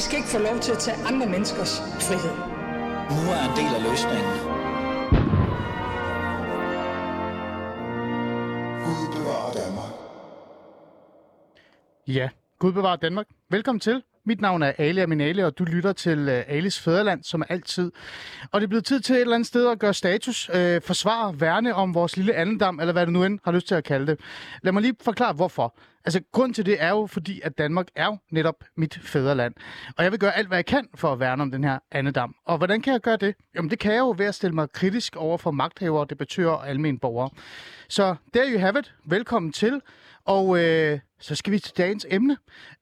I skal ikke få lov til at tage andre menneskers frihed. Nu er en del af løsningen. Gud bevarer Danmark. Ja, Gud bevarer Danmark. Velkommen til. Mit navn er Ali Aminali, og du lytter til uh, Alis Fæderland, som altid. Og det er blevet tid til et eller andet sted at gøre status, øh, forsvare, værne om vores lille andendam, eller hvad du nu end har lyst til at kalde det. Lad mig lige forklare, hvorfor. Altså, grund til det er jo, fordi at Danmark er jo netop mit fædreland. Og jeg vil gøre alt, hvad jeg kan for at værne om den her andedam. Og hvordan kan jeg gøre det? Jamen, det kan jeg jo ved at stille mig kritisk over for magthavere, debattører og almindelige borgere. Så there you have it. Velkommen til. Og øh, så skal vi til dagens emne.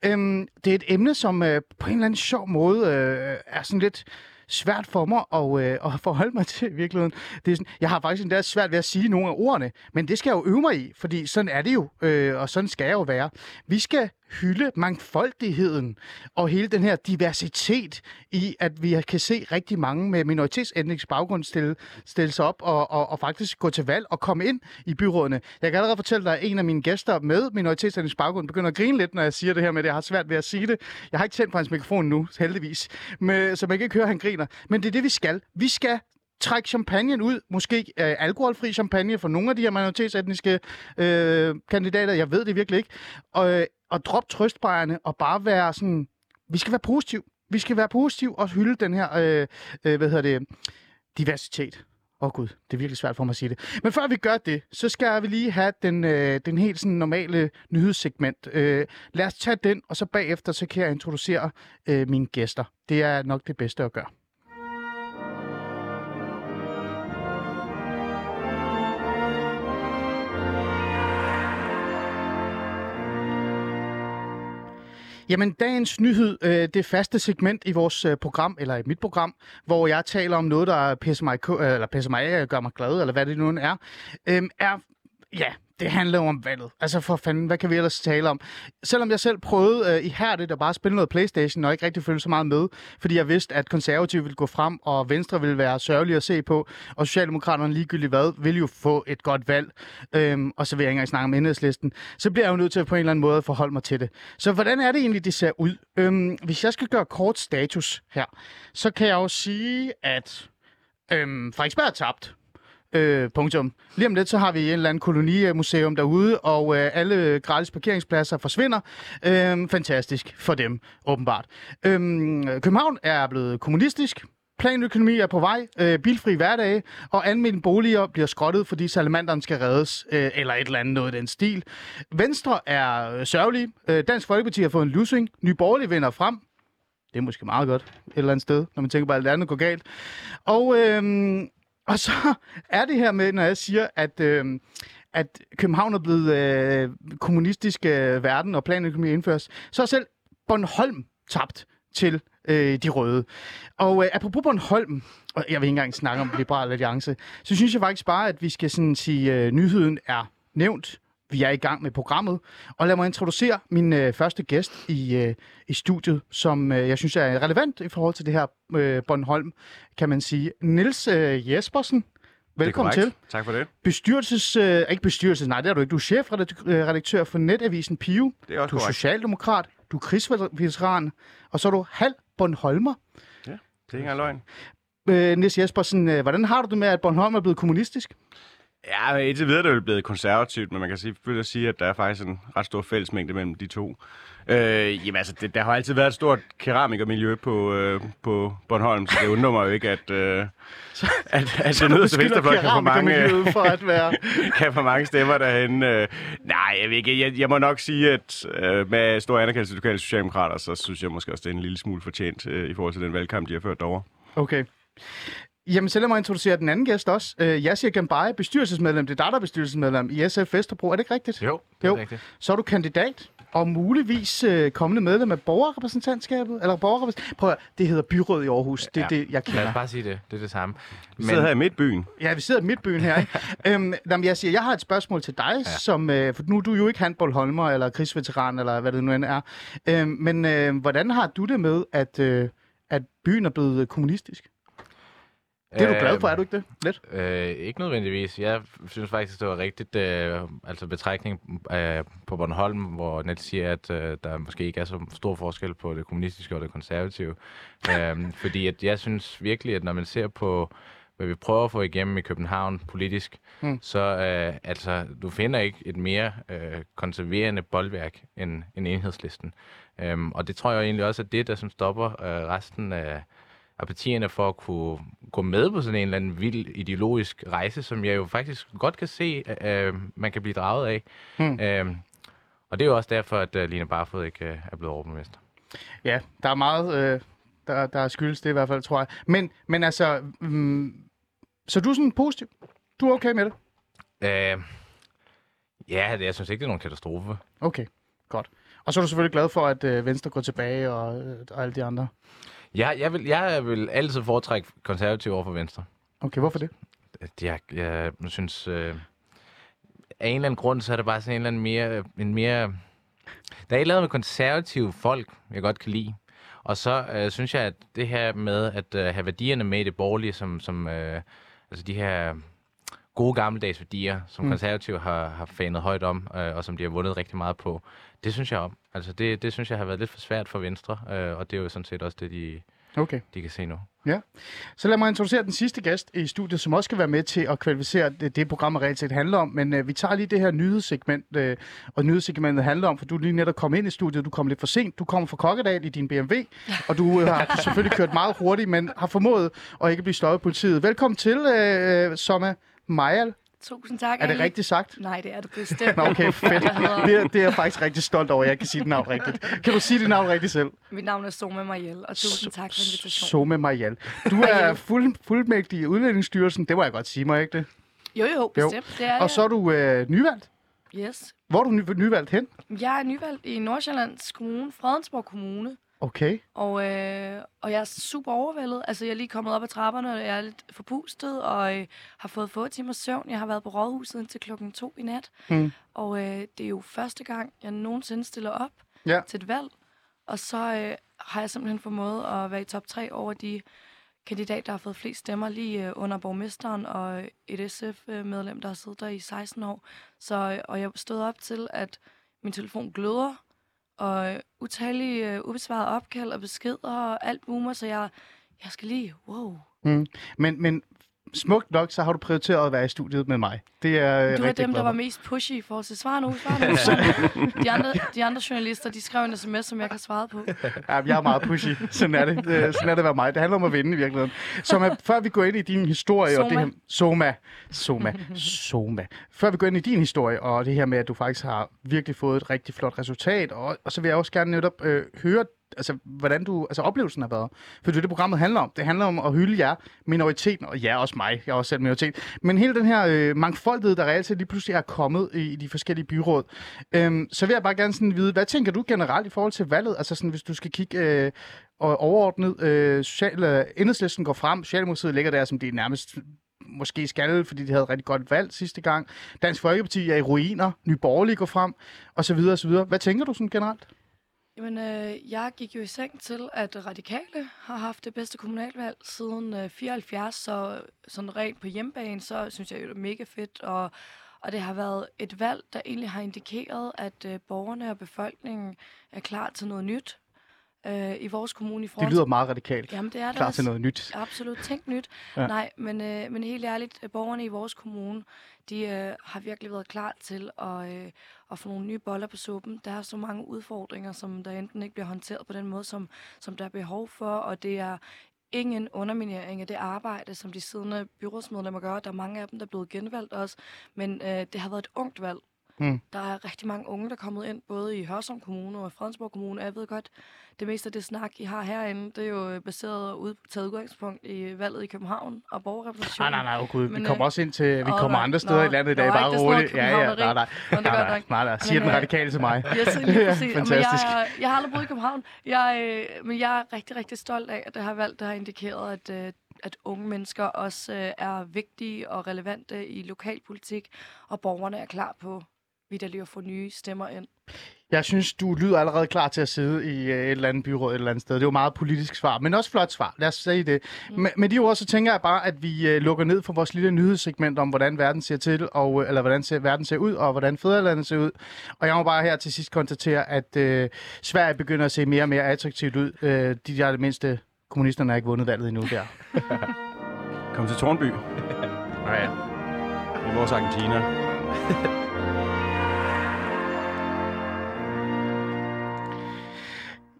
Øhm, det er et emne, som øh, på en eller anden sjov måde øh, er sådan lidt svært for mig at, øh, at forholde mig til i virkeligheden. Det er sådan, jeg har faktisk endda svært ved at sige nogle af ordene, men det skal jeg jo øve mig i, fordi sådan er det jo, øh, og sådan skal jeg jo være. Vi skal hylde mangfoldigheden og hele den her diversitet i, at vi kan se rigtig mange med minoritetsetnisk baggrund stille, stille sig op og, og, og faktisk gå til valg og komme ind i byrådene. Jeg kan allerede fortælle dig, at en af mine gæster med minoritetsetnisk baggrund begynder at grine lidt, når jeg siger det her med, at jeg har svært ved at sige det. Jeg har ikke tændt på hans mikrofon nu, heldigvis, med, så man kan ikke høre, at han griner. Men det er det, vi skal. Vi skal trække champagne ud, måske øh, alkoholfri champagne for nogle af de her minoritetsetniske øh, kandidater, jeg ved det virkelig ikke, og, øh, og drop trøstbrejerne og bare være sådan, vi skal være positiv. Vi skal være positiv og hylde den her, øh, øh, hvad hedder det, diversitet. Åh oh, gud, det er virkelig svært for mig at sige det. Men før vi gør det, så skal vi lige have den, øh, den helt sådan normale nyhedssegment. Øh, lad os tage den, og så bagefter så kan jeg introducere øh, mine gæster. Det er nok det bedste at gøre. Jamen, dagens nyhed, øh, det faste segment i vores øh, program, eller i mit program, hvor jeg taler om noget, der pisser mig, øh, eller pisser mig af, gør mig glad, eller hvad det nu er, øh, er, ja, det handler jo om valget. Altså for fanden, hvad kan vi ellers tale om? Selvom jeg selv prøvede øh, i hærdet at bare spille noget Playstation, og ikke rigtig følte så meget med, fordi jeg vidste, at konservative ville gå frem, og Venstre ville være sørgelige at se på, og Socialdemokraterne ligegyldigt hvad, ville jo få et godt valg, øhm, og så vil jeg ikke engang snakke om enhedslisten, så bliver jeg jo nødt til at på en eller anden måde forholde mig til det. Så hvordan er det egentlig, det ser ud? Øhm, hvis jeg skal gøre kort status her, så kan jeg jo sige, at øhm, Frederiksberg er tabt. Øh, punktum. Lige om lidt, så har vi en eller anden kolonimuseum derude, og øh, alle gratis parkeringspladser forsvinder. Øh, fantastisk for dem, åbenbart. Øh, København er blevet kommunistisk. Planøkonomi er på vej, øh, bilfri hverdag, og almindelige boliger bliver skrottet, fordi salamanderen skal reddes, øh, eller et eller andet noget i den stil. Venstre er øh, sørgelig. Øh, Dansk Folkeparti har fået en losing. Nye Borgerlige vinder frem. Det er måske meget godt et eller andet sted, når man tænker på, at alt andet går galt. Og øh, og så er det her med, når jeg siger, at, øh, at København er blevet øh, kommunistisk øh, verden, og planøkonomi indføres, så er selv Bornholm tabt til øh, de røde. Og øh, apropos Bornholm, og jeg vil ikke engang snakke om Liberal Alliance, så synes jeg faktisk bare, at vi skal sådan sige, at øh, nyheden er nævnt, vi er i gang med programmet. Og lad mig introducere min øh, første gæst i, øh, i studiet, som øh, jeg synes er relevant i forhold til det her øh, Bornholm, kan man sige. Nils øh, Jespersen, velkommen til. Tak for det. Bestyrelses, øh, ikke bestyrelses, nej det er du ikke. Du er chefredaktør for netavisen Pio. Det er også Du er korrekt. socialdemokrat, du er krigsveteran, og så er du halv Bornholmer. Ja, det er ikke engang løgn. Øh, Nils Jespersen, øh, hvordan har du det med, at Bornholm er blevet kommunistisk? Ja, indtil videre er det blevet konservativt, men man kan selvfølgelig sige, at der er faktisk en ret stor fællesmængde mellem de to. Øh, jamen altså, det, der har altid været et stort keramikermiljø på, øh, på Bornholm, så det undrer mig jo ikke, at, øh, at, at det til venstrefløj kan få mange, for at være... kan få mange stemmer derhen. Øh, nej, jeg, ikke, jeg, jeg må nok sige, at øh, med stor anerkendelse til lokale socialdemokrater, så synes jeg måske også, det er en lille smule fortjent øh, i forhold til den valgkamp, de har ført derovre. Okay. Jamen, så lad mig introducere den anden gæst også. Øh, Yassir Gambaye, bestyrelsesmedlem. Det er dig, der er bestyrelsesmedlem i SF Vesterbro. Er det ikke rigtigt? Jo, det er Jo. rigtigt. Så er du kandidat og muligvis øh, kommende medlem af borgerrepræsentantskabet. Eller borgerrepræsent... Prøv at, det hedder byråd i Aarhus. Det er Ja. det, jeg Lad kender. os bare sige det. Det er det samme. Vi sidder her i midtbyen. Ja, vi sidder i midtbyen her, ikke? øhm, jamen, jeg siger, jeg har et spørgsmål til dig, ja. som, øh, for nu er du jo ikke handball Holmer eller krigsveteran, eller hvad det nu end er. Øhm, men øh, hvordan har du det med, at, øh, at byen er blevet kommunistisk? Det er du glad for, er du ikke det? Lidt? Øh, ikke nødvendigvis. Jeg synes faktisk, det var rigtigt øh, altså betrækning øh, på Bornholm, hvor Net siger, at øh, der måske ikke er så stor forskel på det kommunistiske og det konservative. øh, fordi at jeg synes virkelig, at når man ser på, hvad vi prøver at få igennem i København politisk, mm. så øh, altså, du finder ikke et mere øh, konserverende boldværk end, end enhedslisten. Øhm, og det tror jeg egentlig også er det, der som stopper øh, resten af af partierne for at kunne gå med på sådan en eller anden vild ideologisk rejse, som jeg jo faktisk godt kan se, at uh, man kan blive draget af. Hmm. Uh, og det er jo også derfor, at uh, Line Barfod ikke uh, er blevet overborgmester. Ja, der er meget, uh, der, der skyldes det i hvert fald, tror jeg. Men, men altså, um, så du er sådan positiv? Du er okay med det? Uh, ja, jeg synes ikke, det er nogen katastrofe. Okay, godt. Og så er du selvfølgelig glad for, at uh, Venstre går tilbage og, og alle de andre? Ja, jeg vil, jeg vil altid foretrække konservativ over for Venstre. Okay, hvorfor det? Jeg, jeg synes, øh, af en eller anden grund, så er det bare sådan en eller anden mere, en mere... Der er et eller andet med konservative folk, jeg godt kan lide. Og så øh, synes jeg, at det her med at øh, have værdierne med i det borgerlige, som, som øh, altså de her gode gammeldags værdier, som mm. konservative har, har fanet højt om, øh, og som de har vundet rigtig meget på, det synes jeg om. Altså det, det synes jeg har været lidt for svært for Venstre, øh, og det er jo sådan set også det, de, okay. de kan se nu. Ja. Så lad mig introducere den sidste gæst i studiet, som også skal være med til at kvalificere det, det programmet reelt set handler om. Men øh, vi tager lige det her nyhedssegment, øh, og nyhedssegmentet handler om, for du er lige netop kommet ind i studiet, du kom lidt for sent, du kommer fra Kokkedal i din BMW, og du øh, har selvfølgelig kørt meget hurtigt, men har formået at ikke blive støjet af politiet. Velkommen til, øh, Somma Majal. Tusind tak. Er det rigtigt sagt? Nej, det er det bestemt. Nå, okay, fedt. Det er, det er jeg faktisk rigtig stolt over, at jeg kan sige dit navn rigtigt. Kan du sige dit navn rigtigt selv? Mit navn er Soma Mariel, og tusind tak for invitationen. Soma Mariel. Du er fuld, fuldmægtig i Udlændingsstyrelsen. Det må jeg godt sige, jeg ikke det? Jo, jo, bestemt. Jo. Det er og så er du øh, nyvalgt? Yes. Hvor er du ny- nyvalgt hen? Jeg er nyvalgt i Nordsjællands Kommune, Fredensborg Kommune. Okay. Og, øh, og jeg er super overvældet. Altså, jeg er lige kommet op ad trapperne, og jeg er lidt forpustet, og øh, har fået få timers søvn. Jeg har været på rådhuset indtil klokken to i nat. Mm. Og øh, det er jo første gang, jeg nogensinde stiller op ja. til et valg. Og så øh, har jeg simpelthen formået at være i top 3 over de kandidater, der har fået flest stemmer lige øh, under borgmesteren og et SF-medlem, der har siddet der i 16 år. Så, øh, og jeg stod op til, at min telefon gløder, og øh, utallige uh, ubesvarede opkald og beskeder og alt muligt, så jeg, jeg skal lige, wow. Mm. Men, men smukt nok, så har du prioriteret at være i studiet med mig. Det er du er dem, der var mest pushy i forhold til svar nu, svar nu. de, andre, de andre journalister, de skrev en sms, som jeg kan svare på. Ja, jeg er meget pushy. Sådan er det. Sådan er det at være mig. Det handler om at vinde i virkeligheden. Så før vi går ind i din historie... Soma. Og det her, Soma. Soma. Soma. Før vi går ind i din historie, og det her med, at du faktisk har virkelig fået et rigtig flot resultat, og, og så vil jeg også gerne netop øh, høre altså, hvordan du, altså oplevelsen har været. For det er det, programmet handler om. Det handler om at hylde jer, minoriteten, og ja, også mig, jeg er også selv minoritet. Men hele den her øh, mangfoldighed, der reelt set lige pludselig er kommet i, i de forskellige byråd. Øhm, så vil jeg bare gerne sådan vide, hvad tænker du generelt i forhold til valget? Altså sådan, hvis du skal kigge øh, overordnet, øh, social, øh, enhedslisten går frem, Socialdemokratiet ligger der, som de nærmest måske skal, fordi de havde et rigtig godt valg sidste gang. Dansk Folkeparti er i ruiner, Nye Borgerlige går frem, og så videre, og så videre. Hvad tænker du sådan generelt? Jamen, øh, jeg gik jo i seng til, at Radikale har haft det bedste kommunalvalg siden øh, 74, så sådan rent på hjemmebane, så synes jeg jo, det er mega fedt, og, og det har været et valg, der egentlig har indikeret, at øh, borgerne og befolkningen er klar til noget nyt øh, i vores kommune i Det lyder meget radikalt. Jamen, det er Klar det til noget nyt. Absolut. Tænk nyt. ja. Nej, men, øh, men helt ærligt, borgerne i vores kommune, de øh, har virkelig været klar til at, øh, at få nogle nye boller på suppen. Der er så mange udfordringer, som der enten ikke bliver håndteret på den måde, som, som der er behov for, og det er ingen underminering af det arbejde, som de siddende byrådsmedlemmer gør. Der er mange af dem, der er blevet genvalgt også, men øh, det har været et ungt valg. Mm. Der er rigtig mange unge, der er kommet ind, både i Hørsholm Kommune og Fredensborg Kommune. Jeg ved godt, det meste af det snak, I har herinde, det er jo baseret ud, taget udgangspunkt i valget i København og borgerrepræsentationen. Nej, nej, nej, oh gud. vi kommer øh, også ind til, vi kommer andre steder nå, i landet i dag, bare roligt. Ja, ja, nej, nej. Nej, nej, nej, nej. Siger den radikale til mig. Yes, lige præcis. Fantastisk. Men jeg, jeg har aldrig boet i København, jeg, øh, men jeg er rigtig, rigtig stolt af, at det har valgt, der har indikeret, at øh, at unge mennesker også øh, er vigtige og relevante i lokalpolitik, og borgerne er klar på vidderligt at få nye stemmer ind. Jeg synes, du lyder allerede klar til at sidde i øh, et eller andet byråd et eller andet sted. Det er jo meget politisk svar, men også flot svar. Lad os sige det. Mm. Med, med de ord, så tænker jeg bare, at vi øh, lukker ned for vores lille nyhedssegment om, hvordan verden ser til, og, øh, eller hvordan ser, verden ser ud, og hvordan fædrelandet ser ud. Og jeg må bare her til sidst konstatere, at øh, Sverige begynder at se mere og mere attraktivt ud. Øh, de der det mindste kommunisterne har ikke vundet valget endnu der. Kom til Tornby. Ja. I vores Argentina.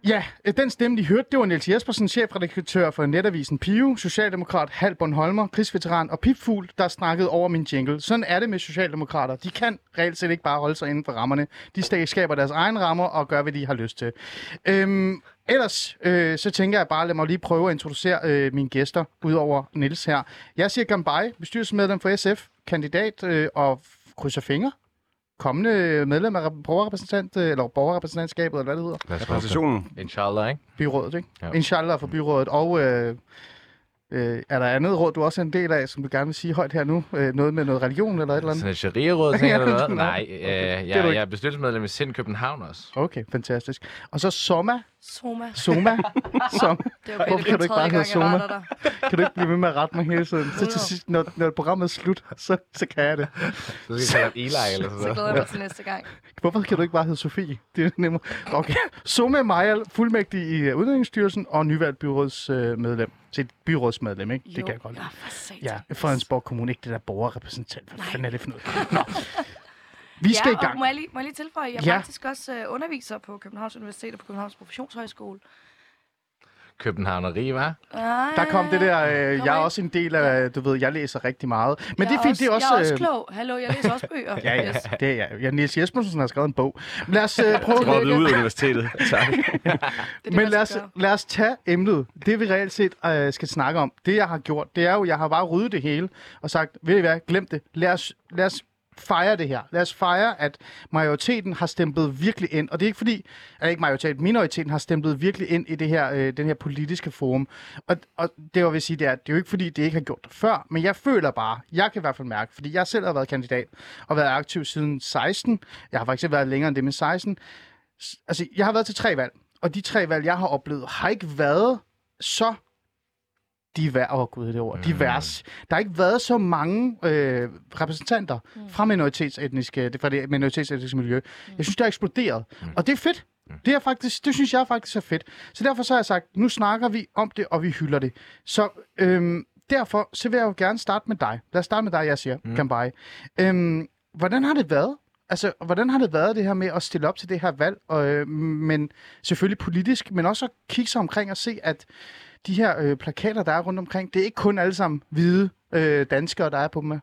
Ja, øh, den stemme, de hørte, det var Niels Jespersen, chefredaktør for netavisen Pio, socialdemokrat, halv Bornholmer, krigsveteran og pipfugl, der snakkede over min jingle. Sådan er det med socialdemokrater. De kan reelt set ikke bare holde sig inden for rammerne. De skaber deres egen rammer og gør, hvad de har lyst til. Øhm, ellers, øh, så tænker jeg bare, lad mig lige prøve at introducere øh, mine gæster, udover Niels her. Jeg siger Gambay, bestyrelsesmedlem for SF, kandidat øh, og krydser fingre kommende medlem af rep- borgerrepræsentant, øh, eller borgerrepræsentantskabet, eller hvad det hedder. Repræsentationen. Inshallah, ikke? Byrådet, ikke? Ja. Inshallah for byrådet. Og øh, øh, er der andet råd, du også er en del af, som du gerne vil sige højt her nu? Øh, noget med noget religion eller et eller andet? Sådan et sharia-råd, tænker du Ja, noget? nå. Nej, øh, er jeg, du jeg er bestyrelsesmedlem i Sind København også. Okay, fantastisk. Og så Soma. Soma. Soma. Soma. Det er okay, Hvorfor kan du ikke bare hedde Soma? Kan du ikke blive ved med at rette mig hele tiden? Så til sidst, når, når programmet er slut, så, så kan jeg det. Så skal jeg kalde Eli eller sådan Så noget. glæder jeg mig til næste gang. Hvorfor kan du ikke bare hedde Sofie? Det er nemmere. Okay. Soma Majal, fuldmægtig i øh, Udlændingsstyrelsen og nyvalgt byrådsmedlem. Til et byrådsmedlem, ikke? Det Jo, kan jeg godt lide. Ja, for. Ja, Fredensborg Kommune, ikke det der borgerrepræsentant. Hvad fanden er det for noget? Nå. Vi skal ja, i gang. Og må, jeg lige, må jeg lige tilføje, jeg Ja. faktisk også uh, underviser på Københavns Universitet og på Københavns Professionshøjskole. Københavneri, var? Der kom det der, øh, jeg er også en del af, du ved, jeg læser rigtig meget. Men jeg det er fint, det er også... Jeg er også øh, klog. Hallo, jeg læser også bøger. Ja, ja, Yes. det er jeg. Ja, Niels Jespersen har skrevet en bog. Lad os øh, prøve Droppet ud af universitetet. Tak. Det det, Men lad os, lad os tage emnet. Det vi reelt set øh, skal snakke om, det jeg har gjort, det er jo, jeg har bare ryddet det hele og sagt, ved I hvad, glem det. Lad os, lad os fejre det her. Lad os fejre, at majoriteten har stemplet virkelig ind. Og det er ikke fordi, at ikke majoriteten, minoriteten har stemplet virkelig ind i det her, øh, den her politiske forum. Og, og det jeg vil sige, det er, det er jo ikke fordi, det ikke har gjort det før, men jeg føler bare, jeg kan i hvert fald mærke, fordi jeg selv har været kandidat og været aktiv siden 16. Jeg har faktisk været længere end det med 16. Altså, jeg har været til tre valg, og de tre valg, jeg har oplevet, har ikke været så divers, oh, gud, det ord, divers. Der har ikke været så mange øh, repræsentanter mm. fra minoritetsetniske, fra det minoritetsetniske miljø. Jeg synes, det er eksploderet. Mm. Og det er fedt. Det, er faktisk, det synes jeg faktisk er fedt. Så derfor så har jeg sagt, nu snakker vi om det, og vi hylder det. Så øhm, derfor så vil jeg jo gerne starte med dig. Lad os starte med dig, jeg siger, mm. Kambai. Øhm, hvordan har det været? Altså, hvordan har det været det her med at stille op til det her valg, og, øh, men selvfølgelig politisk, men også at kigge sig omkring og se, at de her øh, plakater, der er rundt omkring, det er ikke kun alle sammen hvide øh, danskere, der er på dem. øh.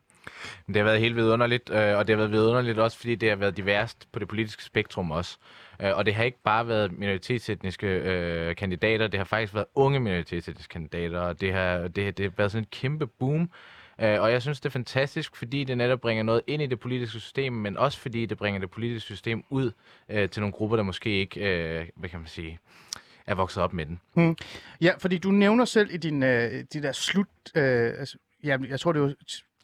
Det har været helt vidunderligt, øh, og det har været vidunderligt også, fordi det har været diverst på det politiske spektrum også. Øh, og det har ikke bare været minoritetsetniske øh, kandidater, det har faktisk været unge minoritetsetniske kandidater, og det har, det, det har været sådan en kæmpe boom. Øh, og jeg synes, det er fantastisk, fordi det netop bringer noget ind i det politiske system, men også fordi det bringer det politiske system ud øh, til nogle grupper, der måske ikke, øh, hvad kan man sige, er vokset op med den. Hmm. Ja, fordi du nævner selv i din, øh, de der slut... Øh, altså, ja, jeg tror, det var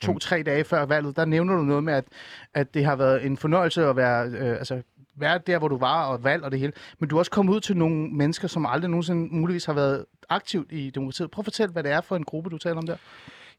to-tre dage før valget, der nævner du noget med, at, at det har været en fornøjelse at være, øh, altså, være der, hvor du var, og valg og det hele. Men du er også kommet ud til nogle mennesker, som aldrig nogensinde muligvis har været aktivt i demokratiet. Prøv at fortælle, hvad det er for en gruppe, du taler om der.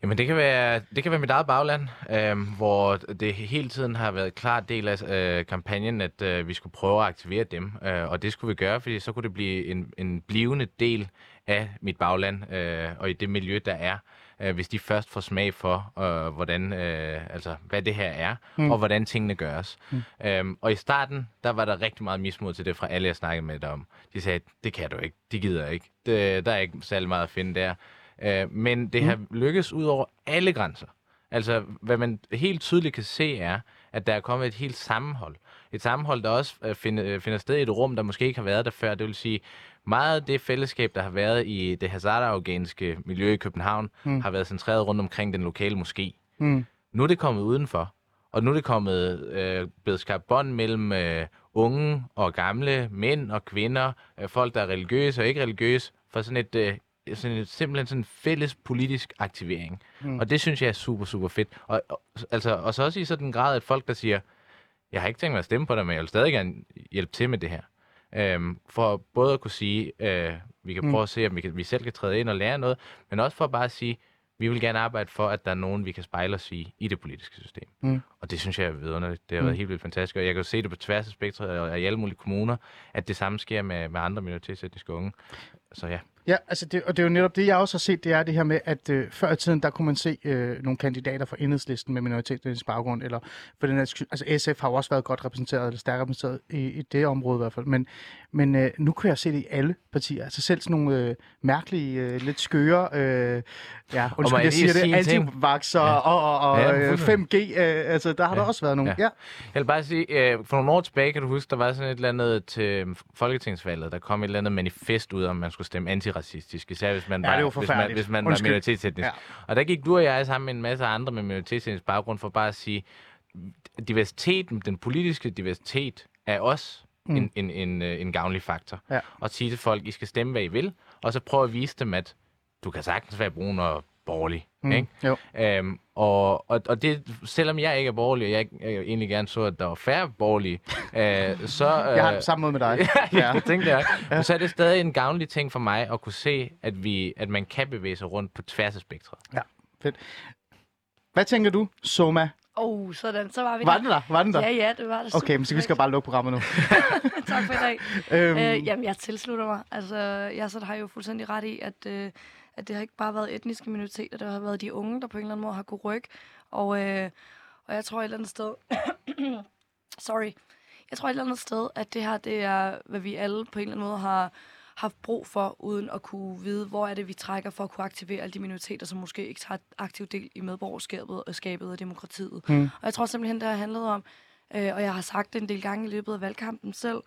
Jamen, det kan være, det kan være mit eget bagland, øh, hvor det hele tiden har været klart del af øh, kampagnen, at øh, vi skulle prøve at aktivere dem. Øh, og det skulle vi gøre, fordi så kunne det blive en, en blivende del af mit bagland øh, og i det miljø, der er. Øh, hvis de først får smag for, øh, hvordan, øh, altså, hvad det her er, mm. og hvordan tingene gøres. Mm. Øhm, og i starten, der var der rigtig meget mismod til det fra alle, jeg snakkede med dem. De sagde, det kan du ikke, de gider ikke. Det, der er ikke særlig meget at finde der. Øh, men det har lykkes ud over alle grænser. Altså, hvad man helt tydeligt kan se er, at der er kommet et helt sammenhold. Et sammenhold, der også øh, finder, øh, finder sted i et rum, der måske ikke har været der før. Det vil sige, meget af det fællesskab, der har været i det hazard-afghanske miljø i København, mm. har været centreret rundt omkring den lokale moské. Mm. Nu er det kommet udenfor, og nu er det kommet øh, blevet skabt bånd mellem øh, unge og gamle, mænd og kvinder, øh, folk, der er religiøse og ikke religiøse, for sådan et, øh, sådan et simpelthen sådan en fælles politisk aktivering. Mm. Og det synes jeg er super, super fedt. Og, og, altså, og så også i sådan en grad, at folk, der siger, jeg har ikke tænkt mig at stemme på dig, men jeg vil stadig gerne hjælpe til med det her. Øhm, for både at kunne sige, øh, vi kan Mm. prøve at se, om vi, kan, vi selv kan træde ind og lære noget, men også for bare at sige, vi vil gerne arbejde for, at der er nogen, vi kan spejle os i, i det politiske system. Mm. Og det synes jeg er vidunderligt. Det har Mm. været helt vildt fantastisk, og jeg kan jo se det på tværs af spektret og og i alle mulige kommuner, at det samme sker med, med andre minoritetsetniske unge. Så ja. Ja, altså det, og det er jo netop det, jeg også har set, det er det her med, at øh, før i tiden, der kunne man se øh, nogle kandidater fra enhedslisten med minoritetens baggrund, eller for den her, altså SF har jo også været godt repræsenteret, eller stærkt repræsenteret i, i det område i hvert fald, men, men øh, nu kan jeg se det i alle partier, altså selv sådan nogle øh, mærkelige, øh, lidt skøre, øh, ja, undskyld, jeg siger det, antivakser Ja. og, og, og Ja, øh, fuldstændig. 5G, øh, altså der har der Ja. også været nogle, Ja. ja. Jeg vil bare sige, øh, for nogle år tilbage, kan du huske, der var sådan et eller andet til Folketingsvalget, der kom et eller andet manifest ud, om man skulle stemme antiracistisk, især hvis man Ja, var, det var hvis man, hvis man var Undskyld. minoritetsetnisk. Ja. Og der gik du og jeg sammen med en masse andre med minoritetsetnisk baggrund for bare at sige, diversiteten, den politiske diversitet er også Mm. mm. en, en, en, øh, en gavnlig faktor. Ja. Og sige til folk, I skal stemme, hvad I vil, og så prøve at vise dem, at du kan sagtens være brun og borgerlig. Mm. Ikke? Jo. Øhm, og, og, og det, selvom jeg ikke er borgerlig, og jeg, jeg egentlig gerne så, at der var færre borgerlige, øh, så... Øh, Jeg har det på samme måde med dig. ja, det tænkte jeg. Men så er det stadig en gavnlig ting for mig at kunne se, at, vi, at man kan bevæge sig rundt på tværs af spektret. Hvad tænker du, Soma? Oh, sådan, så var vi Var der. den der? Var den der? Ja, ja, det var det. Okay, men så vi skal bare lukke programmet nu. tak for i dag. øhm, Øh, jamen, jeg tilslutter mig. Altså, jeg så har jo fuldstændig ret i, at, øh, at det har ikke bare været etniske minoriteter, det har været de unge, der på en eller anden måde har kunnet rykke. Og, øh, og jeg tror et eller andet sted... Sorry. Jeg tror et eller andet sted, at det her, det er, hvad vi alle på en eller anden måde har haft brug for, uden at kunne vide, hvor er det, vi trækker for at kunne aktivere alle de minoriteter, som måske ikke tager aktiv del i medborgerskabet og skabet og demokratiet. Mm. Og jeg tror simpelthen, det har handlet om, øh, og jeg har sagt det en del gange i løbet af valgkampen selv,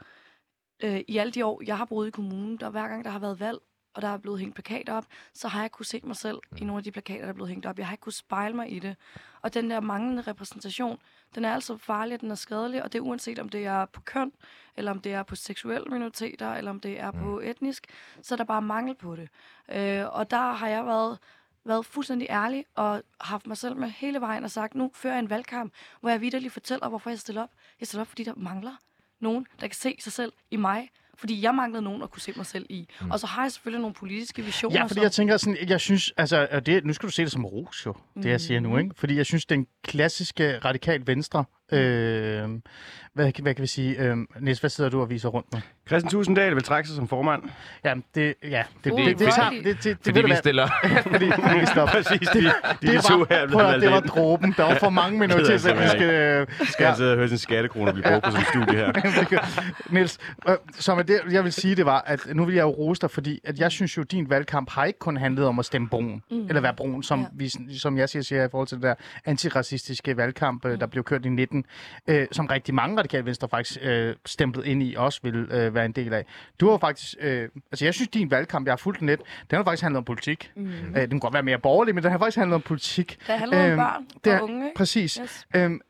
øh, i alle de år, jeg har boet i kommunen, der hver gang der har været valg, og der er blevet hængt plakater op, så har jeg kunne se mig selv i nogle af de plakater, der er blevet hængt op. Jeg har ikke kunne spejle mig i det. Og den der manglende repræsentation, den er altså farlig, den er skadelig, og det er uanset om det er på køn, eller om det er på seksuelle minoriteter, eller om det er på etnisk, så er der bare mangel på det. Øh, og der har jeg været været fuldstændig ærlig og haft mig selv med hele vejen og sagt, nu fører jeg en valgkamp, hvor jeg vidderligt fortæller, hvorfor jeg stiller op. Jeg stiller op, fordi der mangler nogen, der kan se sig selv i mig. Fordi jeg manglede nogen at kunne se mig selv i. Mm. Og så har jeg selvfølgelig nogle politiske visioner. Ja, fordi som, jeg tænker sådan, jeg synes, altså, og det, nu skal du se det som ros jo, det jeg siger nu, ikke? Fordi jeg synes, den klassiske radikal venstre, øh, hvad, hvad kan vi sige, øh, Niels, hvad sidder du og viser rundt nu? Christian Tusinddal vil trække sig som formand. Ja, det, ja, det, Uh, det, det, det, tager, det, det, det, Fordi vi hvad? stiller... fordi, vi stopper. Præcis, de, de, de, det to var, her er at, blevet det var valgt dråben. Der var for mange minoritetsetniske... øh, Skal han sidde og høre sin skattekroner blive brugt på sådan en studie her? Niels, øh, som det, jeg vil sige, det var, at nu vil jeg jo rose dig, fordi at jeg synes jo, at din valgkamp har ikke kun handlet om at stemme brun, mm. eller være brun, som, Ja. ja. vi, som jeg siger, siger i forhold til det der antiracistiske valgkamp, mm. der blev kørt i 19, øh, som rigtig mange radikale venstre faktisk øh, stemplet ind i, også vil øh, være en del af. Du har faktisk, øh, altså jeg synes, din valgkamp, jeg har fulgt den lidt, den har faktisk handlet om politik. Mm. Øh, den kan godt være mere borgerlig, men den har faktisk handlet om politik. der handler om Øhm, børn det er- og unge. ikke? Præcis. Yes. Øhm,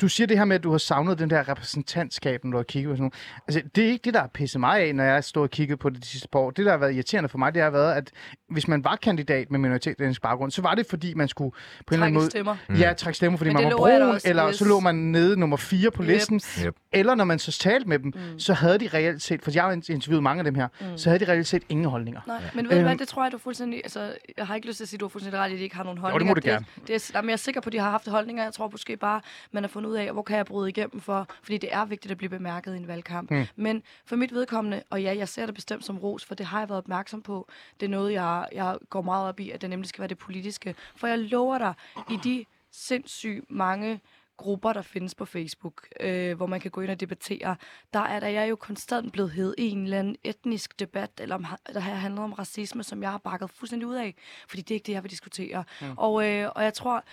du siger det her med, at du har savnet den der repræsentantskab, når du har kigget på sådan nogle. Altså, det er ikke det, der har pisset mig af, når jeg står og kigget på det de sidste par år. Det, der har været irriterende for mig, det har været, at hvis man var kandidat med minoritetsetnisk baggrund, så var det, fordi man skulle på en eller anden måde... stemmer. Mm. Ja, trække stemmer, fordi Men man det var brun, også, eller yes. så lå man nede nummer 4 på listen. Yep. Yep. Eller når man så talte med dem, Mm. så havde de reelt set, for jeg har interviewet mange af dem her, Mm. så havde de reelt set ingen holdninger. Nej, men ved du hvad, Øhm. det tror jeg, du er fuldstændig... Altså, jeg har ikke lyst til at sige, at du er fuldstændig ret i, at de ikke har nogen det holdninger. må du gerne. Det, det er, jamen, jeg er sikker på, at de har haft holdninger. Jeg tror måske bare, man har fundet ud af, hvor kan jeg bryde igennem for... Fordi det er vigtigt at blive bemærket i en valgkamp. Mm. Men for mit vedkommende, og ja, jeg ser det bestemt som ros, for det har jeg været opmærksom på. Det er noget, jeg, jeg går meget op i, at det nemlig skal være det politiske. For jeg lover dig, i de sindssygt mange grupper, der findes på Facebook, øh, hvor man kan gå ind og debattere, der er der jeg jo konstant blevet hed i en eller anden etnisk debat, eller om, der har handlet om racisme, som jeg har bakket fuldstændig ud af, fordi det er ikke det, jeg vil diskutere. Mm. Og, øh, og jeg tror,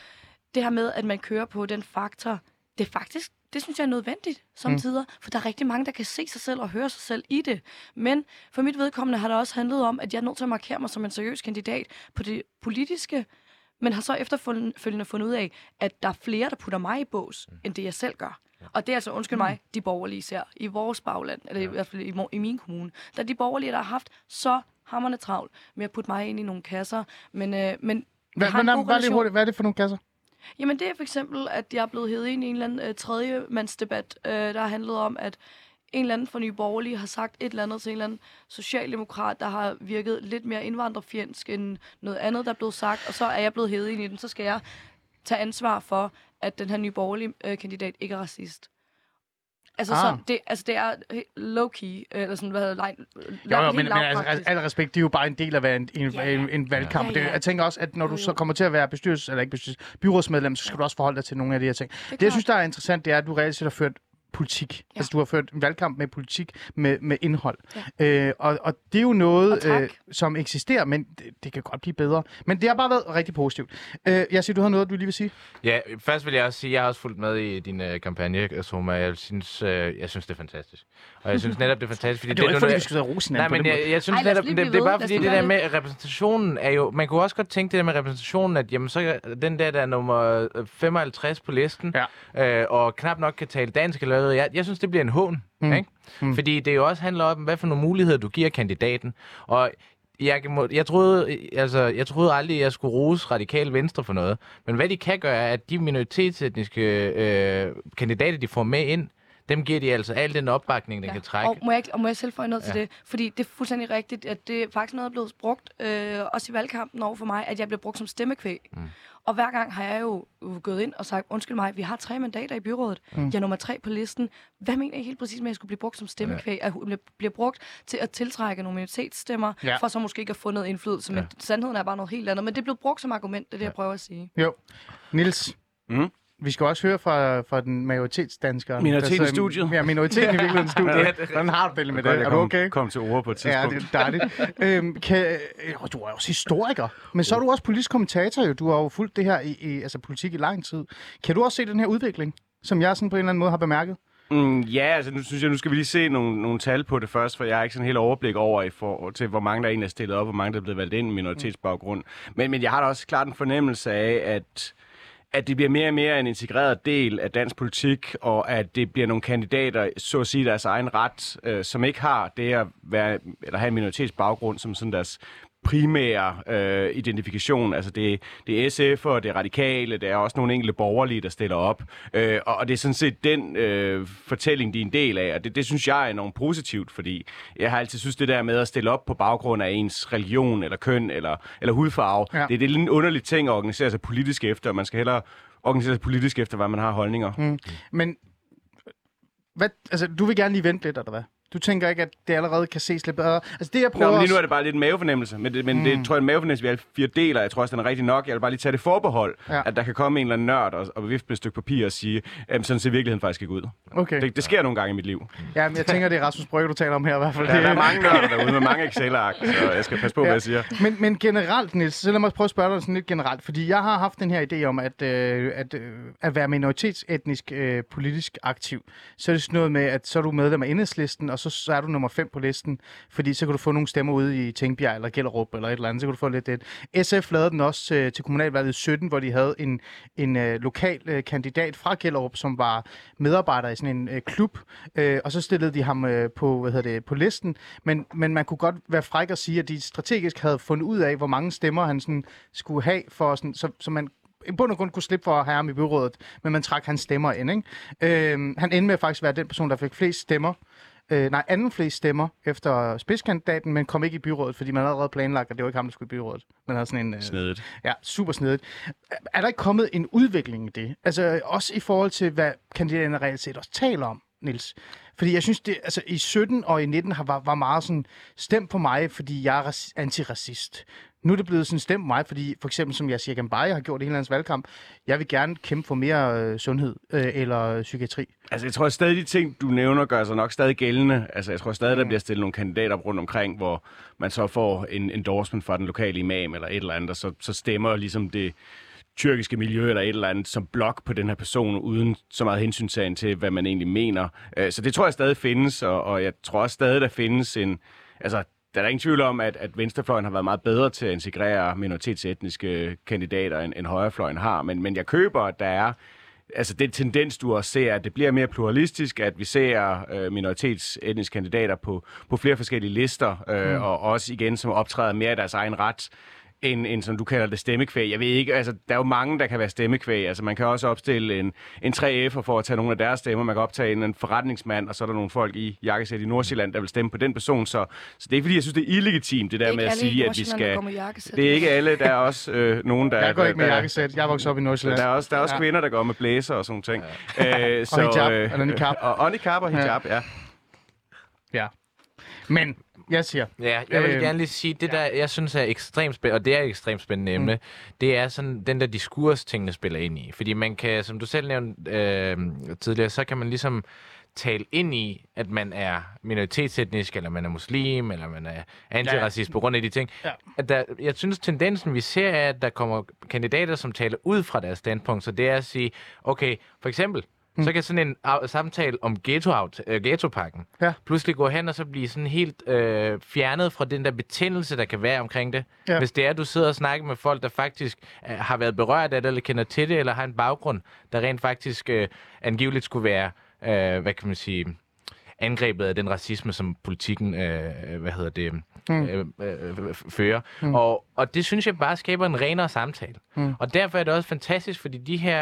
det her med, at man kører på den faktor, det er faktisk, det synes jeg er nødvendigt samtidig, mm. for der er rigtig mange, der kan se sig selv og høre sig selv i det. Men for mit vedkommende har det også handlet om, at jeg er nødt til at markere mig som en seriøs kandidat på det politiske, men har så efterfølgende fundet ud af, at der er flere, der putter mig i bås, end det jeg selv gør. Og det er altså, undskyld mig, de borgerlige ser i vores bagland, eller i hvert fald i, i min kommune. Der er de borgerlige, der har haft så hammerne travlt med at putte mig ind i nogle kasser. Men, øh, men Hvad, har en hvad, god hvad, er det relation. hurtigt, hvad er det for nogle kasser? Jamen det er for eksempel, at jeg er blevet hævet ind i en eller anden øh, tredjemandsdebat, øh, der har handlet om, at en eller anden fra Nye Borgerlige har sagt et eller andet til en eller anden socialdemokrat, der har virket lidt mere indvandrerfjendsk end noget andet, der er blevet sagt, og så er jeg blevet hævet ind i den, så skal jeg tage ansvar for, at den her Nye Borgerlige øh, kandidat ikke er racist. Altså, Ah. så det, altså det er low-key, eller sådan, hvad hedder det, Jo, jo, men, men altså, al respekt, det er jo bare en del af hvad en, en, Ja, ja. en, en valgkamp. Ja, Det, ja. jeg tænker også, at når du Jo, så kommer til at være bestyrelses, eller ikke bestyrelses, byrådsmedlem, så skal du også forholde dig til nogle af de her ting. Det, det jeg synes, der er interessant, det er, at du reelt set har ført politik. Ja. Altså, du har ført en valgkamp med politik, med, med indhold. Ja. Øh, og, og det er jo Og noget, øh, som eksisterer, men det, det kan godt blive bedre. Men det har bare været rigtig positivt. Øh, jeg siger, du har noget, du lige vil sige? Ja, først vil jeg også sige, at jeg har også fulgt med i din øh, kampagne, Soma. Jeg synes, øh, jeg synes, det er fantastisk. Og jeg synes netop, det er fantastisk, fordi Det ikke, er fordi noget- vi skulle sidde og rose Nej, men jeg, jeg synes Ej, netop, det, det er bare fordi, det der med repræsentationen er jo... Man kunne også godt tænke det der med repræsentationen, at jamen, så er den der, der er nummer øh, 55 på listen, ja. øh, og knap nok kan tale dansk eller noget. Jeg, jeg synes, det bliver en hån. Mm. Ikke? Mm. Fordi det jo også handler om, hvad for nogle muligheder du giver kandidaten. Og jeg, må- jeg, troede, altså, jeg troede aldrig, at jeg skulle rose radikal venstre for noget. Men hvad de kan gøre, er, at de minoritetsetniske øh, kandidater, de får med ind, dem giver de altså al den opbakning, den ja. kan trække. Og må jeg, og må jeg selv få noget ja. til det? Fordi det er fuldstændig rigtigt, at det er faktisk noget, der er blevet brugt, øh, også i valgkampen over for mig, at jeg bliver brugt som stemmekvæg. Mm. Og hver gang har jeg jo gået ind og sagt, undskyld mig, vi har tre mandater i byrådet. Mm. Jeg er nummer tre på listen. Hvad mener I helt præcis med, at jeg skulle blive brugt som stemmekvæg? At jeg bliver brugt til at tiltrække nogle minoritetsstemmer, Ja. ja. for så måske ikke at få noget indflydelse. Men sandheden er bare noget helt andet. Men det er blevet brugt som argument, det er det, jeg prøver at sige. Jo. Nils, Mm. Vi skal også høre fra, fra den majoritetsdanskere. Minoriteten i studiet. Ja, minoriteten i virkeligheden i studiet. Hvordan har du det med det? Er du kom, okay? kom til ord på et Ja, tidspunkt. det er dejligt. øhm, kan, øh, du er også historiker, men så er du også politisk kommentator. Jo. Du har jo fulgt det her i, i altså politik i lang tid. Kan du også se den her udvikling, som jeg sådan på en eller anden måde har bemærket? Mm, ja, altså nu synes jeg, nu skal vi lige se nogle, nogle tal på det først, for jeg har ikke sådan helt overblik over i forhold til, hvor mange der egentlig er stillet op, hvor mange der er blevet valgt ind med minoritetsbaggrund. Men, men jeg har da også klart en fornemmelse af, at at det bliver mere og mere en integreret del af dansk politik, og at det bliver nogle kandidater, så at sige deres egen ret, øh, som ikke har det at være, eller have en minoritetsbaggrund som sådan deres primære øh, identifikation. Altså det, det er SF og det er radikale, det er også nogle enkelte borgerlige, der stiller op. Øh, og, og det er sådan set den øh, fortælling, de er en del af, og det, det synes jeg er enormt positivt, fordi jeg har altid synes det der med at stille op på baggrund af ens religion, eller køn, eller, eller hudfarve, ja. det, det er lidt en underlig ting at organisere sig politisk efter, og man skal hellere organisere sig politisk efter, hvad man har holdninger. Mm. Men hvad, altså, du vil gerne lige vente lidt, eller hvad? Du tænker ikke, at det allerede kan ses lidt bedre? Altså det, jeg prøver Nå, men lige nu er det bare lidt en mavefornemmelse, men, det, men mm. det tror jeg en mavefornemmelse, vi alle fire deler. Jeg tror også, den er rigtig nok. Jeg vil bare lige tage det forbehold, Ja. ja. at der kan komme en eller anden nørd og, og vifte med et stykke papir og sige, at sådan ser virkeligheden faktisk ikke ud. Okay. Det, det sker nogle gange i mit liv. Ja, men jeg tænker, det er Rasmus Brygge, du taler om her i hvert fald. Ja, der er mange nørder derude med mange Excel-ark, så jeg skal passe på, ja. hvad jeg siger. Men, men generelt, Niels, så lad mig prøve at spørge dig sådan lidt generelt, fordi jeg har haft den her idé om, at, øh, at, øh, at være minoritetsetnisk øh, politisk aktiv, så er det sådan noget med, at så er du medlem af enhedslisten, og så, så er du nummer 5 på listen, fordi så kan du få nogle stemmer ude i Tingbjerg eller Gellerup eller et eller andet, så kan du få lidt det. SF lavede den også øh, til kommunalvalget i 17, hvor de havde en, en øh, lokal øh, kandidat fra Gellerup, som var medarbejder i sådan en øh, klub, øh, og så stillede de ham øh, på, hvad hedder det, på listen, men, men man kunne godt være fræk og sige, at de strategisk havde fundet ud af, hvor mange stemmer han sådan skulle have, for sådan, så, så man i bund og grund kunne slippe for at have ham i byrådet, men man trak hans stemmer ind. Ikke? Øh, han endte med at faktisk være den person, der fik flest stemmer. Øh, nej, anden flest stemmer efter spidskandidaten, men kom ikke i byrådet, fordi man havde allerede planlagt, at det var ikke ham, der skulle i byrådet. Man havde sådan en... Øh, Snedigt. Ja, super snedigt. Er- Er der ikke kommet en udvikling i det? Altså også i forhold til, hvad kandidaterne reelt set også taler om, Nils. Fordi jeg synes, det, altså i 17 og i 19 har, var, var meget sådan, stem på mig, fordi jeg er raci- antiracist. Nu er det blevet sådan stemt mig, fordi for eksempel som jeg siger, Gambaye har gjort i hele hans valgkamp, jeg vil gerne kæmpe for mere øh, sundhed øh, eller psykiatri. Altså, jeg tror stadig, de ting, du nævner, gør sig nok stadig gældende. Altså, jeg tror stadig, der bliver stillet nogle kandidater rundt omkring, hvor man så får en endorsement fra den lokale imam eller et eller andet, og så, så stemmer ligesom det tyrkiske miljø eller et eller andet som blok på den her person, uden så meget hensyntagen til, hvad man egentlig mener. Øh, Så det tror jeg stadig findes, og, og jeg tror også stadig, der findes en... Altså, der er der ingen tvivl om, at, at venstrefløjen har været meget bedre til at integrere minoritetsetniske kandidater, end, end højrefløjen har. Men, men jeg køber, at der er altså den tendens, du også ser, at det bliver mere pluralistisk, at vi ser øh, minoritetsetniske kandidater på, på flere forskellige lister, øh, mm. og også igen, som optræder mere i deres egen ret, en, en, som du kalder det, stemmekvæg. Jeg ved ikke, altså, der er jo mange, der kan være stemmekvæg. Altså, man kan også opstille en, en 3F'er for at tage nogle af deres stemmer. Man kan optage en, en forretningsmand, og så er der nogle folk i jakkesæt i Nordsjælland, der vil stemme på den person. Så, så det er ikke, fordi jeg synes, det er illegitimt, det der Ikke med at sige, at vi skal... Det er ikke alle, der er også øh, nogen, der... Jeg går ikke med der, jakkesæt. Jeg er vokset op i Nordsjælland. Der er også, der er også Ja. ja. kvinder, der går med blæser og sådan ting. Ja. Øh, Og hijab, eller niqab. Og, og niqab og hijab, ja. Ja. Men, jeg siger, Ja, jeg vil Øh, gerne lige sige, det der, jeg synes er ekstremt spændende, og det er et ekstremt spændende emne, Mm. det er sådan den der diskurs, tingene spiller ind i. Fordi man kan, som du selv nævnte øh, tidligere, så kan man ligesom tale ind i, at man er minoritetsetnisk, eller man er muslim, eller man er antiracist på grund af de ting. Ja. At der, jeg synes, tendensen vi ser er, at der kommer kandidater, som taler ud fra deres standpunkt. Så det er at sige, okay, for eksempel, mm. så kan sådan en samtale om ghetto øh, ghettopakken Ja. pludselig gå hen og så blive sådan helt øh, fjernet fra den der betændelse, der kan være omkring det. Ja. Hvis det er, at du sidder og snakker med folk, der faktisk øh, har været berørt af det, eller kender til det, eller har en baggrund, der rent faktisk øh, angiveligt skulle være, øh, hvad kan man sige, angrebet af den racisme, som politikken, øh, hvad hedder det, mm. øh, øh, fører. Mm. Og, og det synes jeg bare skaber en renere samtale. Mm. Og derfor er det også fantastisk, fordi de her,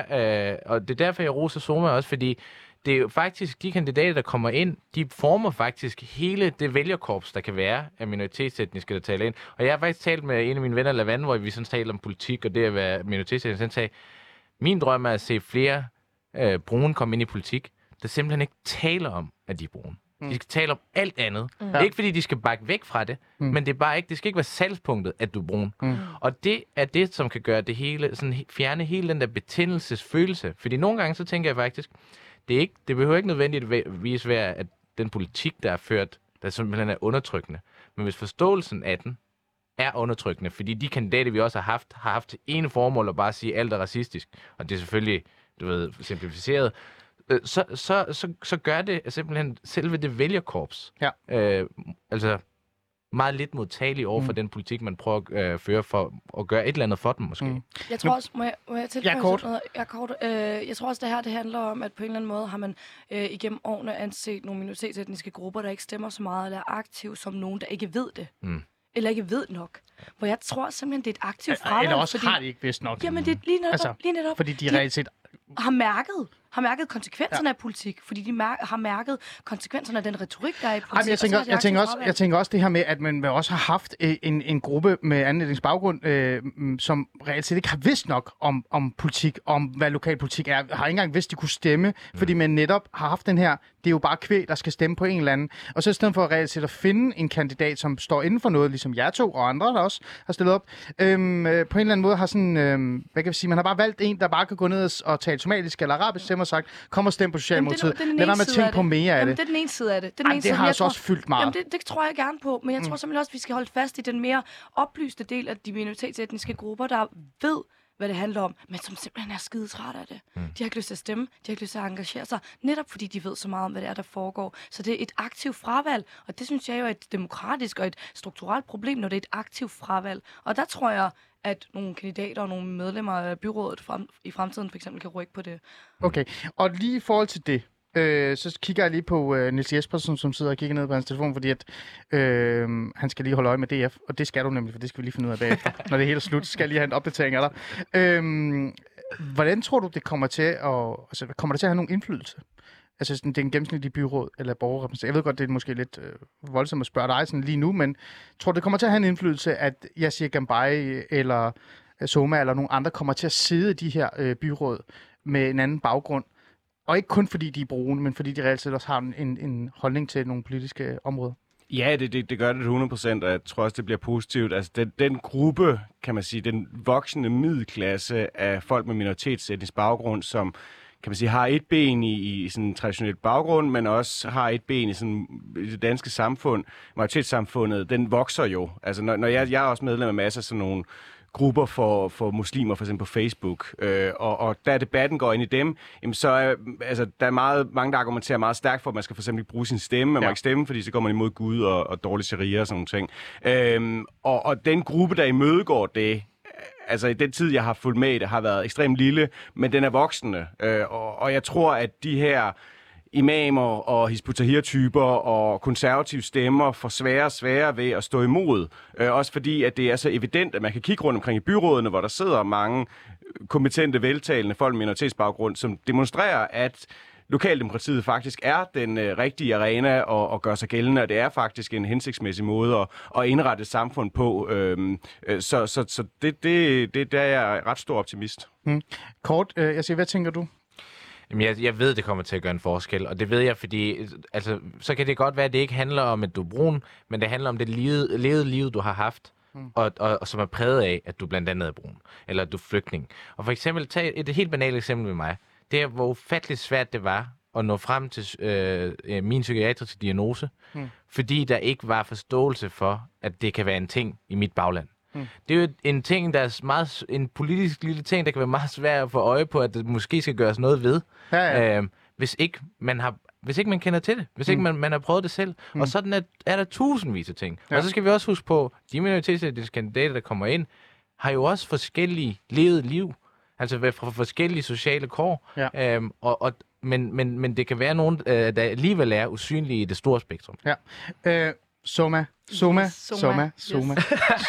øh, og det er derfor, jeg roser Soma også, fordi det er jo faktisk de kandidater, der kommer ind, de former faktisk hele det vælgerkorps, der kan være af minoritetsetniske, der taler ind. Og jeg har faktisk talt med en af mine venner, Lavand, hvor vi sådan talte om politik og det at være minoritetsetnisk. Han sagde, min drøm er at se flere øh, brune komme ind i politik, der simpelthen ikke taler om, at de er brune. Mm. De skal tale om alt andet. Mm. Er ikke, fordi de skal bakke væk fra det, mm. men det er bare ikke, det skal ikke være salgspunktet, at du er brun. Mm. Og det er det, som kan gøre det hele, sådan fjerne hele den der betændelsesfølelse. Fordi nogle gange, så tænker jeg faktisk, det, er ikke, det behøver ikke nødvendigvis være, at den politik, der er ført, der simpelthen er undertrykkende. Men hvis forståelsen af den er undertrykkende, fordi de kandidater, vi også har haft, har haft ene formål at bare sige, at alt er racistisk, og det er selvfølgelig, du ved, simplificeret, øh, så, så, så, så gør det simpelthen selve det vælgerkorps. Ja. Øh, altså meget lidt modtagelig over for mm. den politik, man prøver at øh, føre for at gøre et eller andet for dem, måske. Mm. Jeg tror også, må jeg, må jeg tilføje Ja, kort. noget? Jeg, kort øh, jeg tror også, det her det handler om, at på en eller anden måde har man øh, igennem årene anset nogle minoritetsetniske grupper, der ikke stemmer så meget, eller er aktive som nogen, der ikke ved det. Mm. Eller ikke ved nok. Hvor jeg tror simpelthen, det er et aktivt fravalg. eller også fordi, har de ikke vidst nok. Jamen, det er lige netop, Altså, altså, lige netop Fordi de de reelt set... har mærket har mærket konsekvenserne ja. af politik, fordi de mær- har mærket konsekvenserne af den retorik, der er i politik. Ej, men jeg, og så tænker, de jeg, tænker også, jeg tænker også det her med, at man også har haft øh, en, en gruppe med anden baggrund, øh, mm, som reelt set ikke har vidst nok om, om politik, om hvad lokalpolitik er. Har ikke engang vidst, de kunne stemme, fordi man netop har haft den her, det er jo bare kvæg, der skal stemme på en eller anden. Og så i stedet for reelt set at finde en kandidat, som står inden for noget, ligesom jer to og andre, der også har stillet op, øhm, øh, på en eller anden måde har sådan, øh, hvad kan vi sige, man har bare valgt en, der bare kan gå ned og- og tale somalisk eller arabisk, stemme og sagt, kom og stem på Socialdemokratiet. Jamen, er Lad være med at tænke på mere af Jamen, det. det er den ene side af det. Det, er den Ej, ene det side, har altså tror- også fyldt meget. Jamen, det, det tror jeg gerne på, men jeg tror simpelthen også, at vi skal holde fast i den mere oplyste del af de minoritetsetniske grupper, der ved, hvad det handler om, men som simpelthen er skide træt af det. Mm. De har ikke lyst til at stemme, de har ikke lyst til at engagere sig, netop fordi de ved så meget om, hvad det er, der foregår. Så det er et aktivt fravalg, og det synes jeg jo er et demokratisk og et strukturelt problem, når det er et aktivt fravalg. Og der tror jeg, at nogle kandidater og nogle medlemmer af byrådet frem, i fremtiden for eksempel kan rykke på det. Okay, og lige i forhold til det, øh, så kigger jeg lige på øh, Nils Jespersen, som sidder og kigger ned på hans telefon, fordi at, øh, han skal lige holde øje med DF, og det skal du nemlig, for det skal vi lige finde ud af bagefter. Når det hele er slut, skal jeg lige have en opdatering af dig. Øh, hvordan tror du, det kommer til at, altså, kommer det til at have nogen indflydelse? Altså sådan, det er en gennemsnitlig byråd eller borgerrepræsentant. Jeg ved godt, det er måske lidt øh, voldsomt at spørge dig sådan lige nu, men tror du, det kommer til at have en indflydelse, at jeg siger Gambai eller øh, Soma eller nogle andre kommer til at sidde i de her øh, byråd med en anden baggrund, og ikke kun fordi de er brune, men fordi de reelt set også har en, en, en holdning til nogle politiske områder. Ja, det, det, det gør det 100%, og jeg tror også, det bliver positivt. Altså, den, den gruppe, kan man sige, den voksende middelklasse af folk med minoritetsetnisk baggrund, som kan man sige, har et ben i, i sådan en traditionel baggrund, men også har et ben i, sådan, i det danske samfund, majoritetssamfundet, den vokser jo. Altså, når, når jeg, jeg er også medlem af masser af sådan nogle grupper for, for muslimer, for eksempel på Facebook, øh, og, og da debatten går ind i dem, jamen så er, altså, der er meget, mange, der argumenterer meget stærkt for, at man skal for eksempel ikke bruge sin stemme, man ja. må ikke stemme, fordi så går man imod Gud og, og dårlig sharia og sådan nogle ting. Øhm, og, og den gruppe, der imødegår det, altså i den tid, jeg har fulgt med i det, har været ekstremt lille, men den er voksende. Øh, og, og jeg tror, at de her imamer og hisputahir-typer og konservative stemmer får sværere og sværere ved at stå imod. Øh, også fordi, at det er så evident, at man kan kigge rundt omkring i byrådene, hvor der sidder mange kompetente, veltalende folk med minoritetsbaggrund, som demonstrerer, at lokaldemokratiet faktisk er den øh, rigtige arena at, at gøre sig gældende, og det er faktisk en hensigtsmæssig måde at, at indrette et samfund på. Øhm, øh, så så, så det, det, det der er jeg ret stor optimist. Kort, øh, jeg siger, hvad tænker du? Jamen, jeg, jeg ved, det kommer til at gøre en forskel, og det ved jeg, fordi altså, så kan det godt være, at det ikke handler om, at du er brun, men det handler om det levede, levede liv, du har haft, mm. og, og, og som er præget af, at du blandt andet er brun, eller at du er flygtning. Og for eksempel, tag et helt banalt eksempel med mig. Det er, hvor ufatteligt svært det var at nå frem til øh, øh, min psykiatriske diagnose, mm. fordi der ikke var forståelse for, at det kan være en ting i mit bagland. Mm. Det er jo en ting, der er meget, en politisk lille ting, der kan være meget svær at få øje på, at det måske skal gøres noget ved, Ja, ja. øh, hvis ikke man har hvis ikke man kender til det, hvis ikke man, man har prøvet det selv. Mm. Og sådan er, er der tusindvis af ting. Ja. Og så skal vi også huske på, de minoritetsetniske kandidater, der kommer ind, har jo også forskellige levet liv. Altså fra forskellige sociale kår. Ja. Øhm, og, og, men, men, men det kan være nogen, øh, der alligevel er usynlige i det store spektrum. Ja. Øh, Soma, Soma, Yes, Soma, Soma. Soma,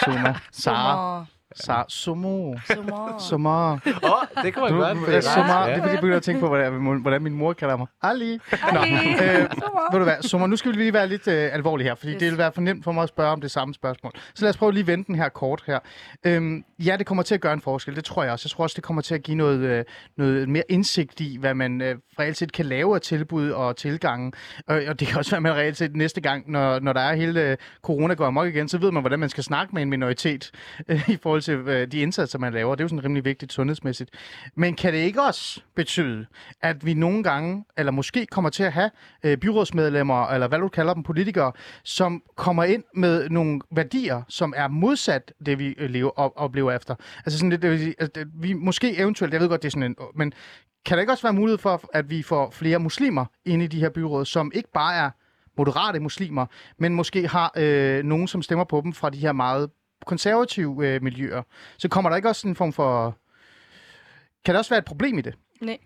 Soma, Sara, Sommer. Sara, Somo, Sommer. Soma. Åh, oh, det kan man godt. øh, Soma, det er fordi, jeg begynder at tænke på, hvordan, hvordan min mor kalder mig. Ali. Nå, Ali. øh, Sommer. ved du hvad, Soma, nu skal vi lige være lidt øh, alvorlige her, fordi yes. Det vil være for nemt for mig at spørge om det samme spørgsmål. Så lad os prøve lige at vente den her kort her. Øhm, ja, det kommer til at gøre en forskel, det tror jeg også. Jeg tror også, det kommer til at give noget, øh, noget mere indsigt i, hvad man øh, reelt set kan lave af tilbud og tilgange. Og, og det kan også være, at man reelt set næste gang, når, når der er hele øh, corona går amok igen, så ved man, hvordan man skal snakke med en minoritet øh, i forhold til øh, de indsatser, man laver. Det er jo sådan rimelig vigtigt sundhedsmæssigt. Men kan det ikke også betyde, at vi nogle gange, eller måske kommer til at have øh, byrådsmedlemmer, eller hvad du kalder dem, politikere, som kommer ind med nogle værdier, som er modsat det, vi øh, lever, og oplever efter. Altså sådan lidt, det vil sige, at øh, vi måske eventuelt, jeg ved godt, det er sådan en, men kan der ikke også være mulighed for, at vi får flere muslimer ind i de her byråd, som ikke bare er moderate muslimer, men måske har øh, nogen, som stemmer på dem fra de her meget konservative øh, miljøer. Så kommer der ikke også sådan en form for... Kan der også være et problem i det? Nej,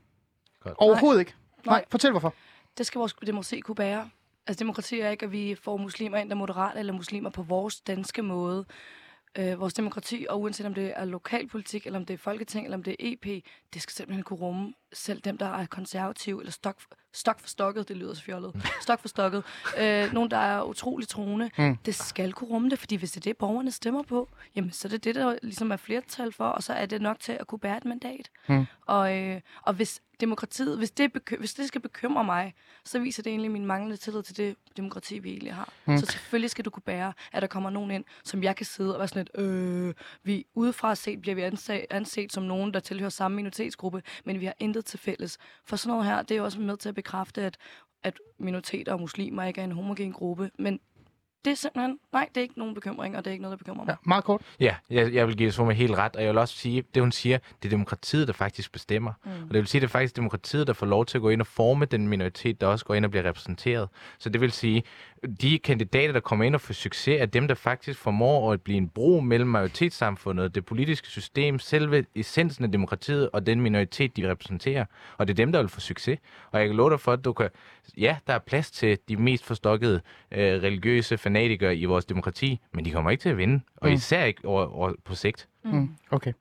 Overhovedet ikke. Nej. Nej. fortæl hvorfor. det skal vores demokrati kunne bære. Altså demokrati er ikke, at vi får muslimer ind, der er moderate eller muslimer på vores danske måde. Øh, vores demokrati, og uanset om det er lokalpolitik, eller om det er folketing, eller om det er EP, det skal simpelthen kunne rumme selv dem, der er konservative, eller stok, stok for stokket, det lyder så fjollet, stok for stokket, øh, nogen, der er utrolig troende, mm. det skal kunne rumme det, fordi hvis det er det, borgerne stemmer på, jamen så er det det, der ligesom er flertal for, og så er det nok til at kunne bære et mandat. Mm. Og, øh, og hvis demokratiet, hvis det, beky- hvis det skal bekymre mig, så viser det egentlig min manglende tillid til det demokrati, vi egentlig har. Mm. Så selvfølgelig skal du kunne bære, at der kommer nogen ind, som jeg kan sidde og være sådan lidt, øh, vi udefra set bliver vi anset, anset som nogen, der tilhører samme minoritetsgruppe, men vi har intet til fælles. For sådan noget her, det er jo også med til at bekræfte, at, at minoriteter og muslimer ikke er en homogen gruppe, men det er simpelthen, nej, det er ikke nogen bekymring, og det er ikke noget, der bekymrer mig. Ja, meget kort. Ja, jeg, jeg vil give Soma helt ret, og jeg vil også sige, det hun siger, det er demokratiet, der faktisk bestemmer. Mm. Og det vil sige, det er faktisk demokratiet, der får lov til at gå ind og forme den minoritet, der også går ind og bliver repræsenteret. Så det vil sige, de kandidater, der kommer ind og får succes, er dem, der faktisk formår at blive en bro mellem majoritetssamfundet, det politiske system, selve essensen af demokratiet og den minoritet, de repræsenterer. Og det er dem, der vil få succes. Og jeg kan love dig for, at du kan... Ja, der er plads til de mest forstokkede øh, religiøse fanatikere i vores demokrati, men de kommer ikke til at vinde. Og Mm. især ikke over, over på sigt. Mm. Okay.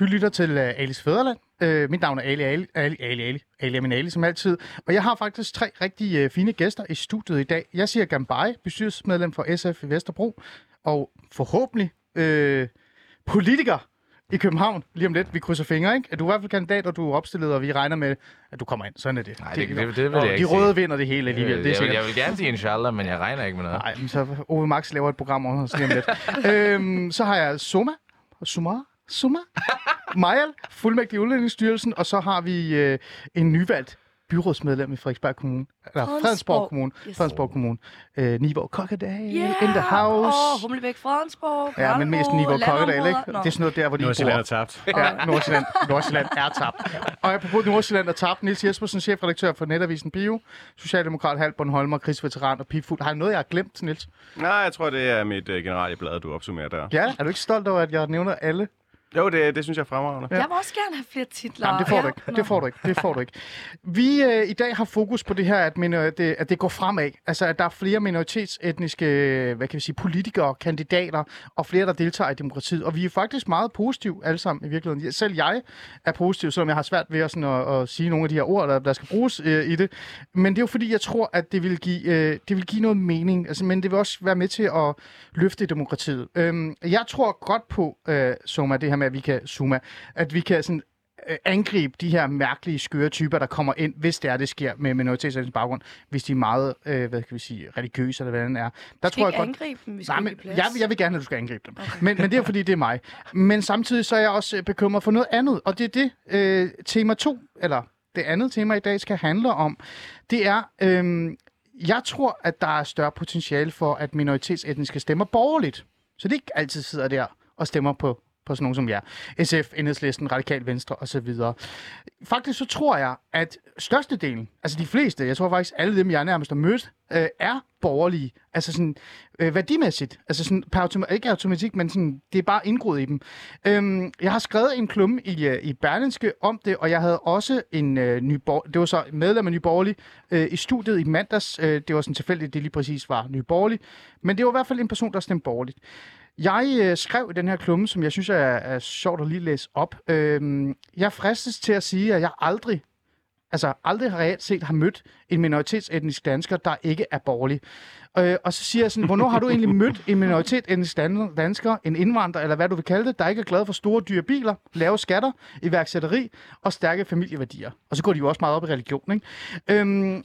Du lytter til uh, Alis Fæderland. Uh, mit navn er Ali Ali. Ali, Ali, Ali. Ali er min Ali, som altid. Og jeg har faktisk tre rigtig uh, fine gæster i studiet i dag. Jeg siger Gambai, bestyrelsesmedlem for SF i Vesterbro. Og forhåbentlig uh, politiker i København lige om lidt. Vi krydser fingre, ikke? Er du i hvert fald kandidat, og du er opstillet, og vi regner med, at du kommer ind. Sådan er det. Nej, det- det- det vil og jeg ikke De røde sige. vinder det hele alligevel. Øh, det er jeg, vil, jeg vil gerne sige inshallah, men jeg regner ikke med noget. Nej, men så Ove Max laver et program over os lige om lidt. øhm, så har jeg Soma, Suma, Suma, Majal, fuldmægtig i Udlændingsstyrelsen, og så har vi øh, en nyvalgt byrådsmedlem i Frederiksberg Kommune. Eller Fredensborg. Fredensborg Kommune. Yes. Fredensborg Kommune. Øh, Nivå Kokkedal Yeah! in the house. Åh, Humlebæk, Fredensborg, Ja, men mest Nivå Kokkedal, ikke? Nå. Det er sådan noget der, hvor de Nordsjælland er bor. tabt. Ja, Nordsjælland, Nordsjælland er tabt. Og apropos Nordsjælland er tabt, Nils Jespersen, chefredaktør for Netavisen Bio, Socialdemokrat, halv Bornholmer, krigsveteran og pipfuld. Har jeg noget, jeg har glemt, Nils? Nej, jeg tror, det er mit uh, generelle blad, du opsummerer der. Ja, er du ikke stolt over, at jeg nævner alle? Jo, det, det synes jeg er fremragende. Jeg vil også gerne have flere titler. Nej, det får du Ja. ikke. Nå. Det får du ikke. Det får du ikke. Vi øh, i dag har fokus på det her, at, minor- at, det, at det går fremad. Altså, at der er flere minoritetsetniske, hvad kan vi sige, politikere, kandidater og flere, der deltager i demokratiet. Og vi er faktisk meget positive alle sammen i virkeligheden. Selv jeg er positiv, selvom jeg har svært ved at, sådan, at, at sige nogle af de her ord, der, der skal bruges øh, i det. Men det er jo fordi, jeg tror, at det vil give, øh, det vil give noget mening. Altså, men det vil også være med til at løfte demokratiet. Øhm, jeg tror godt på, øh, Soma, det her med, at vi kan, Suma, at vi kan sådan, øh, angribe de her mærkelige, skøre typer, der kommer ind, hvis det er, det sker med minoritetsetnisk baggrund, hvis de er meget, øh, hvad kan vi sige, religiøse eller hvad det er. Der tror jeg ikke godt, angribe dem, vi skal Nej, men jeg, jeg vil gerne, at du skal angribe dem. Okay. Men, men det er fordi, det er mig. Men samtidig så er jeg også øh, bekymret for noget andet, og det er det, øh, tema 2, eller det andet tema i dag skal handle om. Det er, øh, jeg tror, at der er større potentiale for, at minoritetsetniske stemmer borgerligt. Så det ikke altid sidder der og stemmer på på sådan nogen som jer. SF, Enhedslisten, Radikal Venstre osv. Faktisk så tror jeg, at størstedelen, altså de fleste, jeg tror faktisk alle dem, jeg nærmest har mødt, øh, er borgerlige. Altså sådan øh, værdimæssigt. Altså sådan, per automa- ikke automatik, men sådan, det er bare indgroet i dem. Øhm, jeg har skrevet en klumme i, øh, i Berlinske om det, og jeg havde også en øh, ny det var så medlem af Ny Borgerlig øh, i studiet i mandags. Øh, det var sådan tilfældigt, det lige præcis var Ny Borgerlig. Men det var i hvert fald en person, der stemte borgerligt. Jeg øh, skrev den her klumme, som jeg synes er, er sjovt at lige læse op. Øhm, jeg fristes til at sige, at jeg aldrig, altså aldrig reelt set har mødt en minoritetsetnisk dansker, der ikke er borgerlig. Øh, og så siger jeg sådan, hvornår har du egentlig mødt en minoritetsetnisk dansker, en indvandrer, eller hvad du vil kalde det, der ikke er glad for store dyre biler, lave skatter, iværksætteri og stærke familieværdier. Og så går de jo også meget op i religion, ikke? Øhm,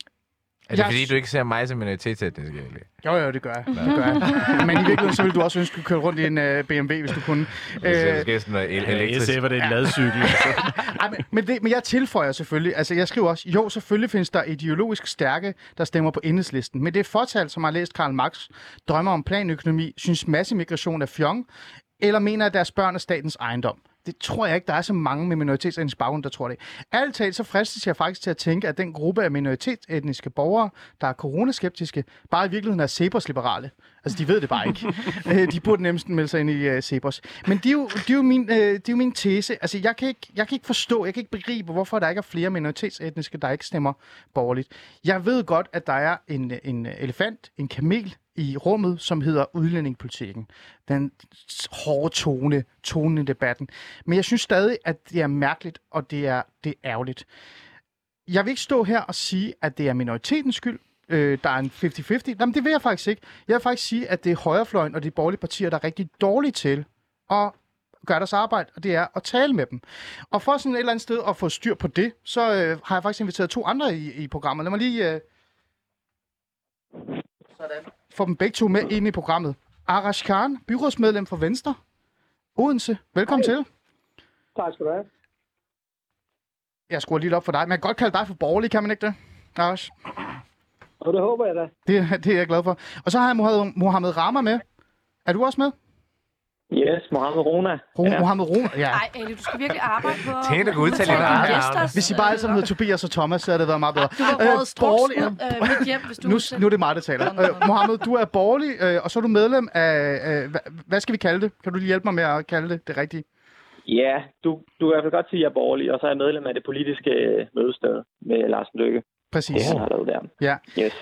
er det Jeg- fordi, du ikke ser mig som minoritetsetnisk egentlig? jo, jo, det gør jeg. Det gør jeg. Men i virkeligheden, så ville du også ønske, at du køre rundt i en uh, BMW, hvis du kunne. Det ser Øh, måske sådan noget el- Ja, elektrisk. SF er det en ladcykel. Altså. Ej, men, men, det, men jeg tilføjer selvfølgelig, altså jeg skriver også, jo, selvfølgelig findes der ideologisk stærke, der stemmer på enhedslisten, men det er fortal, som har læst Karl Marx, drømmer om planøkonomi, synes massemigration er fjong, eller mener, at deres børn er statens ejendom. Det tror jeg ikke, der er så mange med minoritetsetnisk baggrund, der tror det. Ærligt talt, så fristes jeg faktisk til at tænke, at den gruppe af minoritetsetniske borgere, der er coronaskeptiske, bare i virkeligheden er Cepos-liberale. Altså, de ved det bare ikke. Øh, de burde nemmest melde sig ind i uh, Cepos. Men det er, jo, det, er jo min, øh, det er jo min tese. Altså, jeg kan, ikke, jeg kan ikke forstå, jeg kan ikke begribe, hvorfor der ikke er flere minoritetsetniske, der ikke stemmer borgerligt. Jeg ved godt, at der er en, en elefant, en kamel i rummet, som hedder udlændingepolitikken. Den hårde tone, tonen i debatten. Men jeg synes stadig, at det er mærkeligt, og det er, det er ærgerligt. Jeg vil ikke stå her og sige, at det er minoritetens skyld, øh, der er en 50-50. Jamen, det vil jeg faktisk ikke. Jeg vil faktisk sige, at det er højrefløjen og de borgerlige partier, der er rigtig dårlige til at gøre deres arbejde, og det er at tale med dem. Og for sådan et eller andet sted at få styr på det, så øh, har jeg faktisk inviteret to andre i, i programmet. Lad mig lige... Øh... Sådan. Få dem begge to med ind i programmet. Arash Khan, byrådsmedlem for Venstre. Odense, velkommen Hej. til. Tak skal du have. Jeg skruer lige op for dig. Man kan godt kalde dig for borgerlig, kan man ikke det? Arash? Og det håber jeg da. Det, det er jeg glad for. Og så har jeg Mohammed, Mohammed Rama med. Er du også med? Yes, Mohammed Rona. Ro- ja. Mohammed Roma, ja. Ej, Ali, du skal virkelig arbejde på... Tænk, du kan udtale dit eget navn. Hvis I bare alle sammen hedder Tobias og Thomas, så havde det været meget bedre. Du var Øh, rådet borgerlig- øh, mit hjem, hvis du... Nu, nu er det mig, der taler. Øh, Mohammed, du er borgerlig, øh, og så er du medlem af... Øh, hvad, hvad skal vi kalde det? Kan du lige hjælpe mig med at kalde det det rigtige? Ja, du, du kan i hvert fald godt sige, at jeg er borgerlig, og så er jeg medlem af det politiske øh, mødested med Lars Løkke. Præcis. Det han har lavet der. Ja. Yes.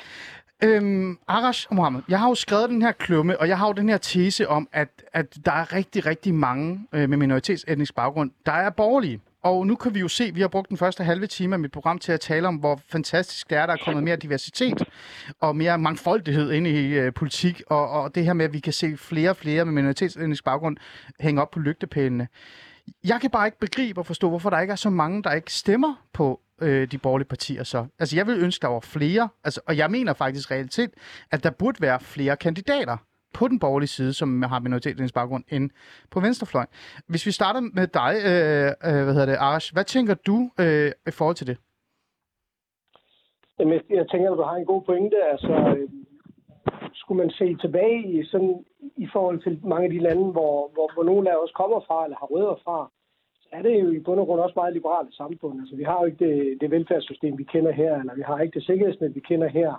Øhm, Arash og Mohammed, jeg har jo skrevet den her klumme, og jeg har jo den her tese om, at, at der er rigtig, rigtig mange øh, med minoritetsetnisk baggrund, der er borgerlige. Og nu kan vi jo se, at vi har brugt den første halve time af mit program til at tale om, hvor fantastisk det er, der er kommet mere diversitet og mere mangfoldighed ind i øh, politik, og, og det her med, at vi kan se flere og flere med minoritetsetnisk baggrund hænge op på lygtepælene. Jeg kan bare ikke begribe og forstå, hvorfor der ikke er så mange, der ikke stemmer på øh, de borgerlige partier så. Altså, jeg vil ønske, der var flere, altså, og jeg mener faktisk reelt set, at der burde være flere kandidater på den borgerlige side, som har minoritetens baggrund, end på venstrefløjen. Hvis vi starter med dig, øh, øh, hvad hedder det, Arash, hvad tænker du øh, i forhold til det? Jamen, jeg- tænker, at du har en god pointe. Altså, øhm, skulle man se tilbage i, sådan, i forhold til mange af de lande, hvor, hvor, hvor nogle af os kommer fra, eller har rødder fra, så er det jo i bund og grund også meget liberale samfund. Altså, vi har jo ikke det, det velfærdssystem, vi kender her, eller vi har ikke det sikkerhedsnet, vi kender her.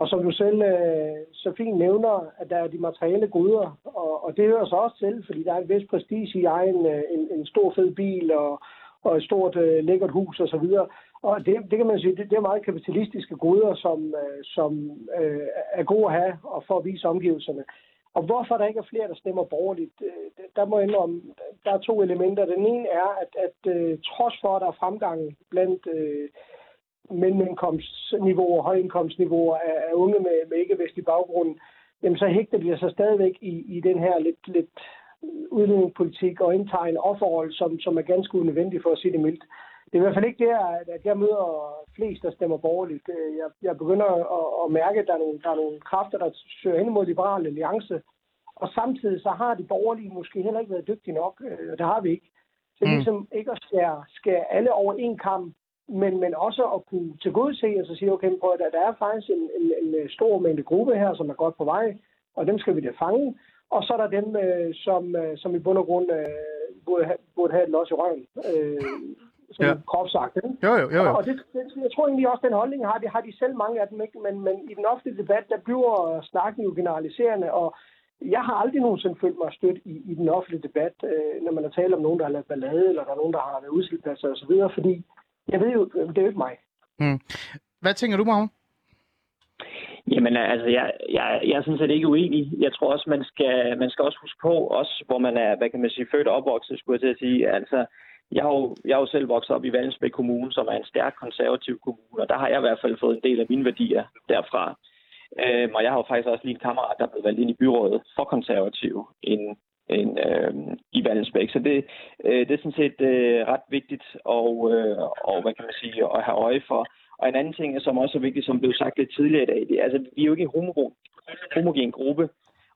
Og som du selv øh, så fint nævner, at der er de materielle goder, og, og det hører så også til, fordi der er en vis prestige i egen øh, en, en stor fed bil og, og et stort øh, lækkert hus osv. Og det, det kan man sige, det, det er meget kapitalistiske goder, som, øh, som øh, er gode at have og for at vise omgivelserne. Og hvorfor der ikke er flere, der stemmer borgerligt, øh, der må jeg indrømme, der er to elementer. Den ene er, at, at øh, trods for, at der er fremgang blandt øh, mellemindkomstniveauer højindkomstniveauer af, af unge med, med ikke-vestlig baggrund, jamen så hægter de sig stadigvæk i, i den her lidt, lidt udlændingepolitik og indtager en offerrolle, som, som er ganske unødvendig for at sige det mildt. Det er i hvert fald ikke der, at jeg møder flest, der stemmer borgerligt. Øh, Jeg, jeg begynder at, at mærke, at der er, nogle, der er nogle kræfter, der søger hen mod Liberal Alliance, og samtidig så har de borgerlige måske heller ikke været dygtige nok, øh, og det har vi ikke. Så Mm. ligesom ikke at skære, skære alle over en kamp, men, men også at kunne tilgodese og så sige, okay, prøv, at der, der er faktisk en, en, en stor mængde gruppe her, som er godt på vej, og dem skal vi da fange. Og så er der dem, øh, som, øh, som i bund og grund øh, burde, have, burde have et los i røven, øh, som Ja. ja. groft sagt. Ikke? Jo, jo, jo, jo. Og det, det, jeg tror egentlig også, den holdning har de, har de selv mange af dem, ikke? Men, men i den offentlige debat, der bliver snakken jo generaliserende, og jeg har aldrig nogensinde følt mig stødt i, i den offentlige debat, øh, når man har talt om nogen, der har lavet ballade, eller der er nogen, der har været udslipladser osv., fordi jeg ved jo, det er jo ikke mig. Mm. Hvad tænker du, Magne? Jamen altså, jeg, jeg, jeg er sådan set ikke uenig. Jeg tror også, man skal, man skal også huske på, også hvor man er, hvad kan man sige, født og opvokset, skulle jeg til at sige. Altså, jeg har, jo, jeg har jo selv vokset op i Vallensbæk Kommune, som er en stærk konservativ kommune, og der har jeg i hvert fald fået en del af mine værdier derfra. Øhm, og jeg har jo faktisk også lige en kammerat, der er blevet valgt ind i byrådet for konservativ en, en, øhm, i Vallensbæk. Så det, øh, det er sådan set øh, ret vigtigt og, øh, og, hvad kan man sige, at have øje for. Og en anden ting, som også er vigtigt, som blev sagt lidt tidligere i dag, det er, altså, vi er jo ikke en homogen, homogen gruppe.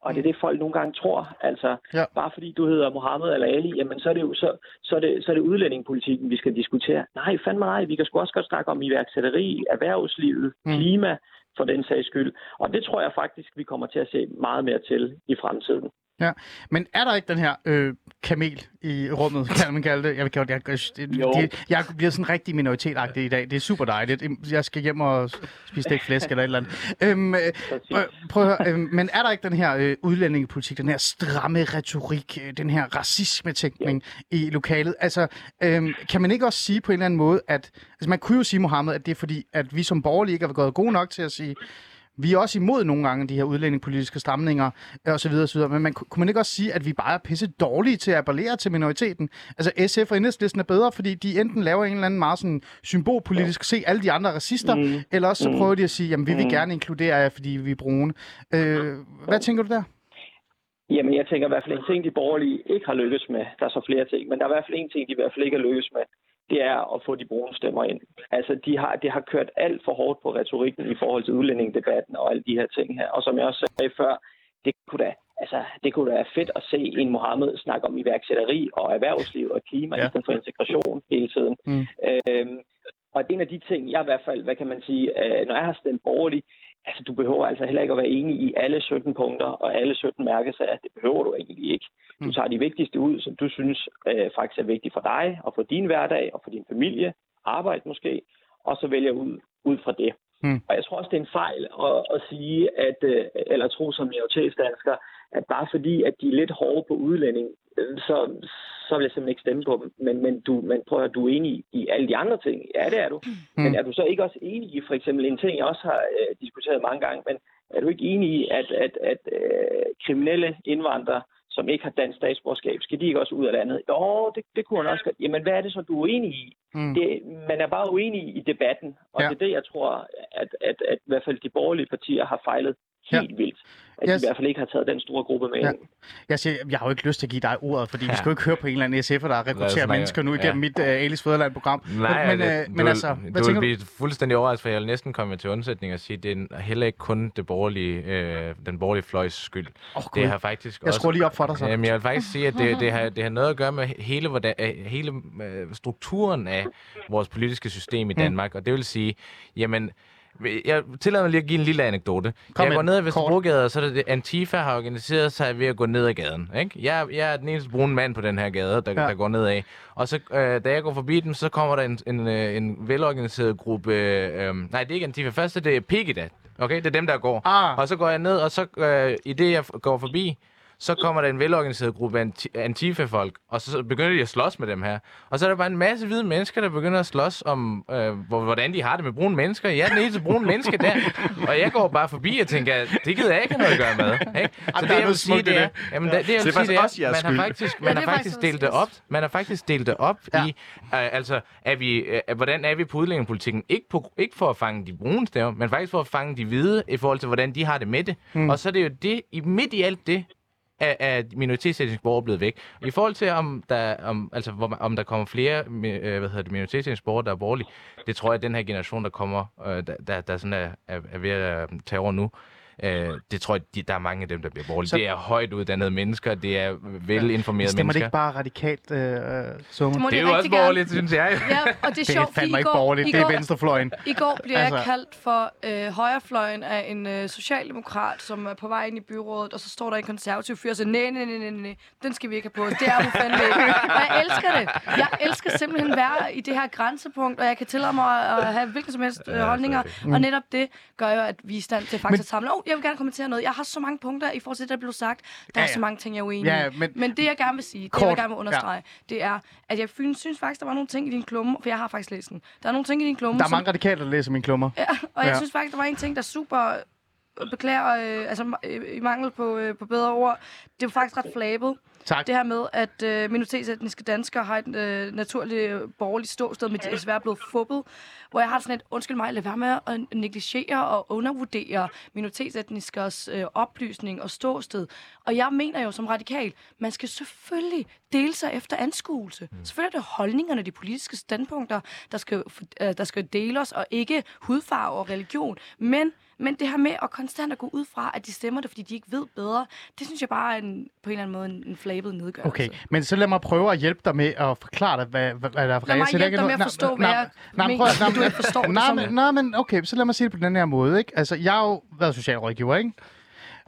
Og det er det, folk nogle gange tror. Altså, Ja. bare fordi du hedder Mohammed eller Ali, jamen så er det jo så, så er det, så er det udlændingepolitikken, vi skal diskutere. Nej, fandme nej. Vi kan sgu også godt snakke om iværksætteri, erhvervslivet, Mm. mm. klima, for den sags skyld. Og det tror jeg faktisk, vi kommer til at se meget mere til i fremtiden. Ja, men er der ikke den her øh, kamel i rummet, kan man kalde det? Jeg, jeg, jeg, jeg, det, jeg bliver sådan rigtig minoritetagtig i dag. Det er super dejligt. Jeg skal hjem og spise stegt flæsk eller et eller andet. Øhm, øh, prøv, at høre, øh, men er der ikke den her øh, udlændingepolitik, den her stramme retorik, øh, den her racisme-tænkning i lokalet? Altså, øh, kan man ikke også sige på en eller anden måde, at... Altså, man kunne jo sige, Mohammed, at det er fordi, at vi som borgerlige ikke har gået gode nok til at sige, vi er også imod nogle gange de her udlændingepolitiske stramninger øh, og så videre, og så videre. Men man, kunne man ikke også sige, at vi bare er pisse dårlige til at appellere til minoriteten? Altså SF og Enhedslisten er bedre, fordi de enten laver en eller anden meget sådan symbolpolitisk, se alle de andre racister, mm. eller også så Mm. prøver de at sige, jamen vi vil Mm. gerne inkludere jer, fordi vi er brune. Øh, hvad tænker du der? Jamen, jeg tænker i hvert fald en ting, de borgerlige ikke har lykkes med. Der er så flere ting, men der er i hvert fald en ting, de i hvert fald ikke har lykkes med. Det er at få de brune stemmer ind. Altså, de har, de har kørt alt for hårdt på retorikken i forhold til udlændingedebatten og alle de her ting her. Og som jeg også sagde før, det kunne da, altså, det kunne da være fedt at se en Mohammed snakke om iværksætteri og erhvervsliv og klima, Ja. i stedet for integration hele tiden. Mm. Øhm, og det er en af de ting, jeg i hvert fald, hvad kan man sige, øh, når jeg har stemt borgerlig, altså du behøver altså heller ikke at være enig i alle 17 punkter og alle 17 mærkesager. Det behøver du egentlig ikke. Du Mm. tager de vigtigste ud, som du synes øh, faktisk er vigtige for dig og for din hverdag og for din familie, arbejde måske, og så vælger ud, ud fra det. Mm. Og jeg tror også, det er en fejl at, at sige, at, øh, eller tro som minoritetsdansker, at bare fordi, at de er lidt hårde på udlænding, øh, så, så vil jeg simpelthen ikke stemme på dem. Men, men, du, men prøv at høre, du er enig i, i alle de andre ting. Ja, det er du. Mm. Men er du så ikke også enig i, for eksempel en ting, jeg også har øh, diskuteret mange gange, men er du ikke enig i, at, at, at øh, kriminelle indvandrere, som ikke har dansk statsborgerskab, skal de ikke også ud af landet? Jo, det, det kunne han også godt. Jamen, hvad er det så, du er enig i? Mm. Det, man er bare uenig i debatten, og Ja. det er det, jeg tror, at, at, at i hvert fald de borgerlige partier har fejlet helt ja. vildt. At Yes. de i hvert fald ikke har taget den store gruppe med Ja. ind. Jeg, siger, jeg har jo ikke lyst til at give dig ordet, fordi ja. vi skal jo ikke høre på en eller anden SF'er, der rekrutterer mennesker nu igennem ja. mit uh, Alice Føderland-program. Nej, men, men, det, øh, du, men altså, vil- hvad du vil du? blive fuldstændig overrasket, for jeg vil næsten komme til undsætning og sige, at det er heller ikke kun det borgerlige, øh, den borgerlige fløjs skyld. Åh, Det har faktisk Jeg også... skruer lige op for dig så. Jamen, jeg vil faktisk sige, at det, det, har, det har noget at gøre med hele, hvordan, øh, hele øh, strukturen af vores politiske system i Mm. Danmark. Og det vil sige, jamen, Jeg tillader mig lige at give en lille anekdote. Kom jeg med går ned ad. Vesterbrogade, og så er det, Antifa har organiseret sig ved at gå ned ad gaden. Ikke? Jeg, jeg er den eneste brune mand på den her gade, der, Ja. der går ned ad. Og så, øh, da jeg går forbi dem, så kommer der en, en, øh, en velorganiseret gruppe... Øh, øh, nej, det er ikke Antifa. Først er det Pegida. Okay, det er dem, der går. Ah. Og så går jeg ned, og så øh, i det, jeg går forbi, så kommer der en velorganiseret gruppe anti- Antifa-folk, og så begynder de at slås med dem her. Og så er der bare en masse hvide mennesker, der begynder at slås om, øh, hvor- hvordan de har det med brune mennesker. Jeg er den eneste brune menneske der, og jeg går bare forbi og tænker, det gider jeg ikke noget at gøre med. Ikke? Så det, er jeg noget vil sige, det er, det. jamen, det, det, jeg vil er sige, det er, man har faktisk, man har er faktisk delt det op. Man har faktisk delt det op i, øh, altså, er vi, øh, hvordan er vi på udlændingepolitikken? Ikke, på, ikke for at fange de brune stemmer, men faktisk for at fange de hvide i forhold til, hvordan de har det med det. Mm. Og så er det jo det, i midt i alt det, er, er minoritetsetningsborgere blevet væk. I forhold til, om der, om, altså, hvor, om der kommer flere øh, hvad hedder det, minoritetsetningsborgere, der er borgerlige, det tror jeg, at den her generation, der kommer, øh, der, der, der sådan er, er, er ved at øh, tage over nu, øh, det tror jeg, de, der er mange af dem, der bliver borgerlige. Så-. Det er højt uddannede mennesker, det er velinformerede Stemmer det mennesker. ikke bare radikalt, øh, øh, Summer? må Det er jo også rigtig gerne. borgerligt, synes jeg. Ja, og det er Det er sjovt, fandme ikke borgerligt. Det er venstrefløjen. I går bliver altså... Jeg kaldt for øh, højrefløjen af en øh, socialdemokrat, som er på vej ind i byrådet, og så står der en konservativ fyr og siger, nej, nej, nej, nej, den skal vi ikke have på. Det er hun fandme ikke. Og jeg elsker det. Jeg elsker simpelthen at være i det her grænsepunkt, og jeg kan tillade mig at have hvilken som helst øh, holdninger. Og netop det gør jo, at vi er i stand til faktisk Men- at samle. Oh, jeg vil gerne kommentere noget. Jeg har så mange punkter i forhold til det, der blev sagt. Der Ja, er ja. så mange ting, jeg er uenig Ja, i. men- Men det, jeg gerne vil sige, det, Kort. jeg vil gerne vil understrege, det er, at jeg fyn- synes faktisk, der var nogle ting i din klumme, for jeg har faktisk læst den. Der er nogle ting i din klumme, Der er som mange radikale, der læser mine klummer. Ja, og jeg Ja. synes faktisk, der var en ting, der super øh, beklager, øh, altså øh, i mangel på, øh, på bedre ord. Det var faktisk ret flabet. Tak. Det her med, at øh, minoritetsetniske danskere har et øh, naturligt øh, borgerligt ståsted, men de er desværre blevet fubbet. Hvor jeg har sådan et, undskyld mig, lad være med at negligere og undervurdere minoritetsetniskers øh, oplysning og ståsted. Og jeg mener jo som radikal, man skal selvfølgelig dele sig efter anskuelse. Mm. Selvfølgelig er det holdningerne, de politiske standpunkter, der skal, øh, der skal dele os, og ikke hudfarve og religion. Men men det her med at konstant at gå ud fra, at de stemmer det, fordi de ikke ved bedre, det synes jeg bare er en, på en eller anden måde en, en flabet nedgørelse. Okay, men så lad mig prøve at hjælpe dig med at forklare dig, hvad, hvad, hvad der er Lad mig reelt. Det er hjælpe dig med at forstå, hvad jeg mener, du ikke forstår nej, men, okay, så lad mig sige det på den her måde. Ikke? Altså, jeg har jo været socialrådgiver, ikke?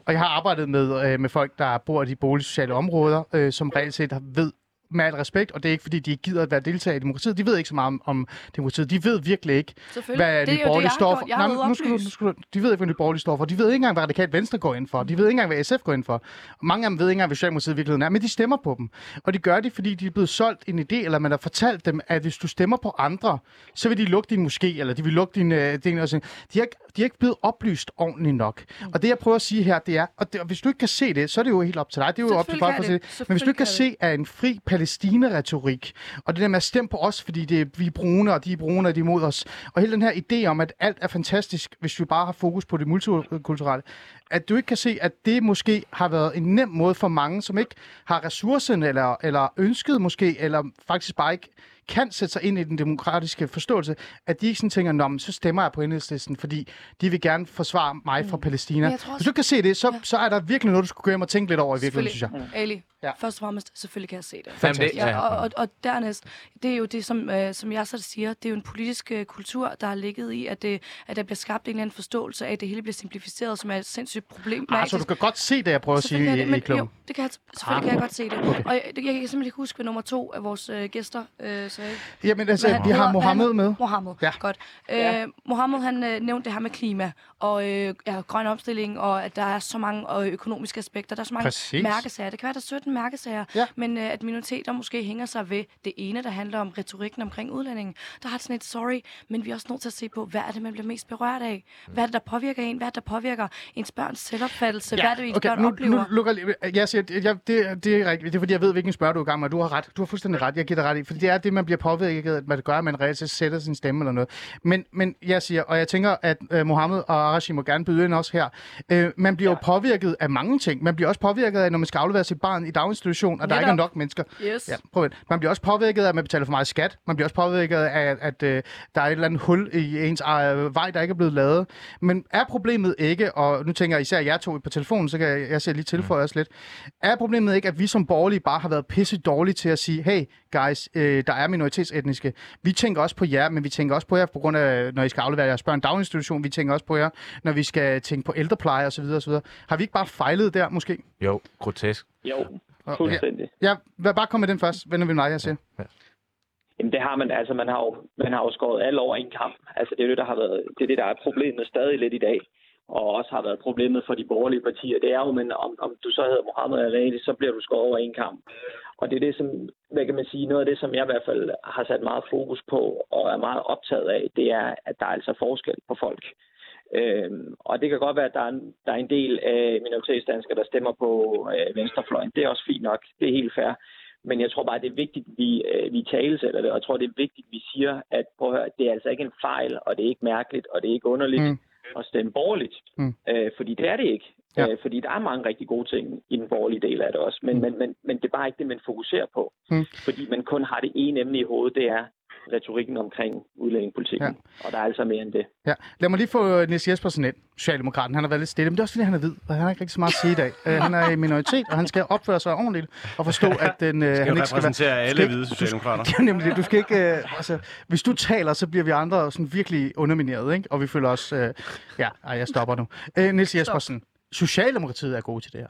Og jeg har arbejdet med, øh, med folk, der bor i de boligsociale områder, øh, som reelt set har- ved med al respekt, og det er ikke fordi, de ikke gider at være deltager i demokratiet. De ved ikke så meget om, om demokratiet. De ved virkelig ikke, hvad Det Nye Borgerlige står for. Nej, nu skal du, nu skal du, de ved ikke, hvad Nye Borgerlige står for. De ved ikke engang, hvad Radikalt Venstre går ind for. De ved ikke engang, hvad SF går ind for. Mange af dem ved ikke engang, hvad Socialdemokratiet i virkeligheden er, men de stemmer på dem. Og de gør det, fordi de er blevet solgt en idé, eller man har fortalt dem, at hvis du stemmer på andre, så vil de lukke din moské, eller de vil lukke din... Øh, din og sådan. De, er, ikke- de er ikke blevet oplyst ordentligt nok. Og det, jeg prøver at sige her, det er, og, det, og hvis du ikke kan se det, så er det jo helt op til dig. Det er jo op til folk kan at se det. Men hvis du ikke kan Selvfølgelig se, at en fri Palæstina-retorik, og det der med at stemme på os, fordi det er, vi er brune, og de er brune, og de er imod os, og hele den her idé om, at alt er fantastisk, hvis vi bare har fokus på det multikulturelle, at du ikke kan se, at det måske har været en nem måde for mange, som ikke har ressourcen, eller, eller ønsket måske, eller faktisk bare ikke kan sætte sig ind i den demokratiske forståelse, at de ikke sådan tænker, Nå, men så stemmer jeg på enhedslisten, fordi de vil gerne forsvare mig fra Palæstina. Også- Hvis du kan se det, så, Ja. så er der virkelig noget, du skulle gå hjem og tænke lidt over i virkeligheden, synes jeg. Selvfølgelig. Ali, Ja. først og fremmest, selvfølgelig kan jeg se det. Fantastisk. Ja, og, og, og dernæst, det er jo det, som, øh, som jeg så siger, det er jo en politisk øh, kultur, der har ligget i, at, det, at der bliver skabt en eller anden forståelse af, at det hele bliver simplificeret, som er et sindssygt problem. Ah, så du kan godt se det, jeg prøver at sige Selvfølgelig i, kan i det, men, klubben. jo, det kan jeg, selvfølgelig kan jeg godt se det. Okay. Og jeg, jeg, kan simpelthen ikke huske, hvad nummer to af vores øh, gæster øh, sagde. Jamen altså, han vi har Mohammed med. Mohammed, Ja. ja. godt. Øh, Mohammed, han øh, nævnte det her med klima og øh, ja, grøn omstilling, og at der er så mange øh, økonomiske aspekter. Der er så mange Præcis. mærkesager. Det kan være, der er 17 mærkesager, Ja. men øh, at minoriteter måske hænger sig ved det ene, der handler om retorikken omkring udlændingen. Der har det sådan et sorry, men vi er også nødt til at se på, hvad er det, man bliver mest berørt af? Hvad er det, der påvirker en? Hvad er det, der påvirker ens børns selvopfattelse? Hvad er det, ens okay, børn nu, oplever? nu lukker jeg jeg det, jeg, det, det er rigtigt. Det er fordi, jeg ved, hvilken spørg du er i gang med. Du har ret. Du har fuldstændig ret. Jeg giver dig ret i. Fordi det er det, man bliver påvirket af, at man gør, at man reelt sætter sin stemme eller noget. Men, men jeg siger, og jeg tænker, at uh, Mohammed og Arashi må gerne byde ind også her. Uh, man bliver ja. jo påvirket af mange ting. Man bliver også påvirket af, når man skal aflevere sit barn i daginstitution, og der ikke er nok mennesker. Yes. Ja, prøv at. Man bliver også påvirket af, at man betaler for meget skat. Man bliver også påvirket af, at, at øh, der er et eller andet hul i ens øh, vej, der ikke er blevet lavet. Men er problemet ikke, og nu tænker jeg især jer to på telefonen, så kan jeg, jeg ser lige tilføje os lidt. Er problemet ikke, at vi som borgerlige bare har været pisse dårlige til at sige, hey guys, øh, der er minoritetsetniske. Vi tænker også på jer, men vi tænker også på jer på grund af, når I skal aflevere jeres børn daginstitution. Vi tænker også på jer, når vi skal tænke på ældrepleje osv. osv. Har vi ikke bare fejlet der, måske? Jo, grotesk. Jo, fuldstændig. Ja, hvad- bare kom med den først. Vender vi mig, jeg siger. Jamen det har man, altså man har jo, man har jo skåret alle over en kamp. Altså det er det, der har været, det er det, der er problemet stadig lidt i dag. Og også har været problemet for de borgerlige partier. Det er jo, men om, om du så hedder Mohammed Ali, så bliver du skåret over en kamp. Og det er det, som, hvad kan man sige, noget af det, som jeg i hvert fald har sat meget fokus på og er meget optaget af, det er, at der er altså forskel på folk. Øhm, og det kan godt være, at der er, en, der er en del af minoritetsdanskere, der stemmer på øh, venstrefløjen. Det er også fint nok. Det er helt fair. Men jeg tror bare, det er vigtigt, at vi, øh, vi talesætter det, og jeg tror, det er vigtigt, at vi siger, at prøv at høre, det er altså ikke en fejl, og det er ikke mærkeligt, og det er ikke underligt Mm at stemme borgerligt. Mm. Øh, fordi det er det ikke. Ja. Øh, fordi der er mange rigtig gode ting i den borgerlige del af det også. Men, mm. men, men, men det er bare ikke det, man fokuserer på. Mm. Fordi man kun har det ene emne i hovedet, det er retorikken omkring udlændingepolitikken. Ja. Og der er altså mere end det. Ja. Lad mig lige få øh, Niels Jespersen ind, Socialdemokraten. Han har været lidt stille, men det er også fordi, han er hvid, og han har ikke rigtig så meget at sige i dag. Uh, han er i minoritet, og han skal opføre sig ordentligt og forstå, at den, uh, Skal han ikke skal være... repræsentere alle skal- hvide socialdemokrater. Det er nemlig det. Du skal ikke... Uh, altså, hvis du taler, så bliver vi andre sådan virkelig undermineret, ikke? Og vi føler os... Uh, ja, ej, jeg stopper nu. Uh, Niels Jespersen, Socialdemokratiet er gode til det her.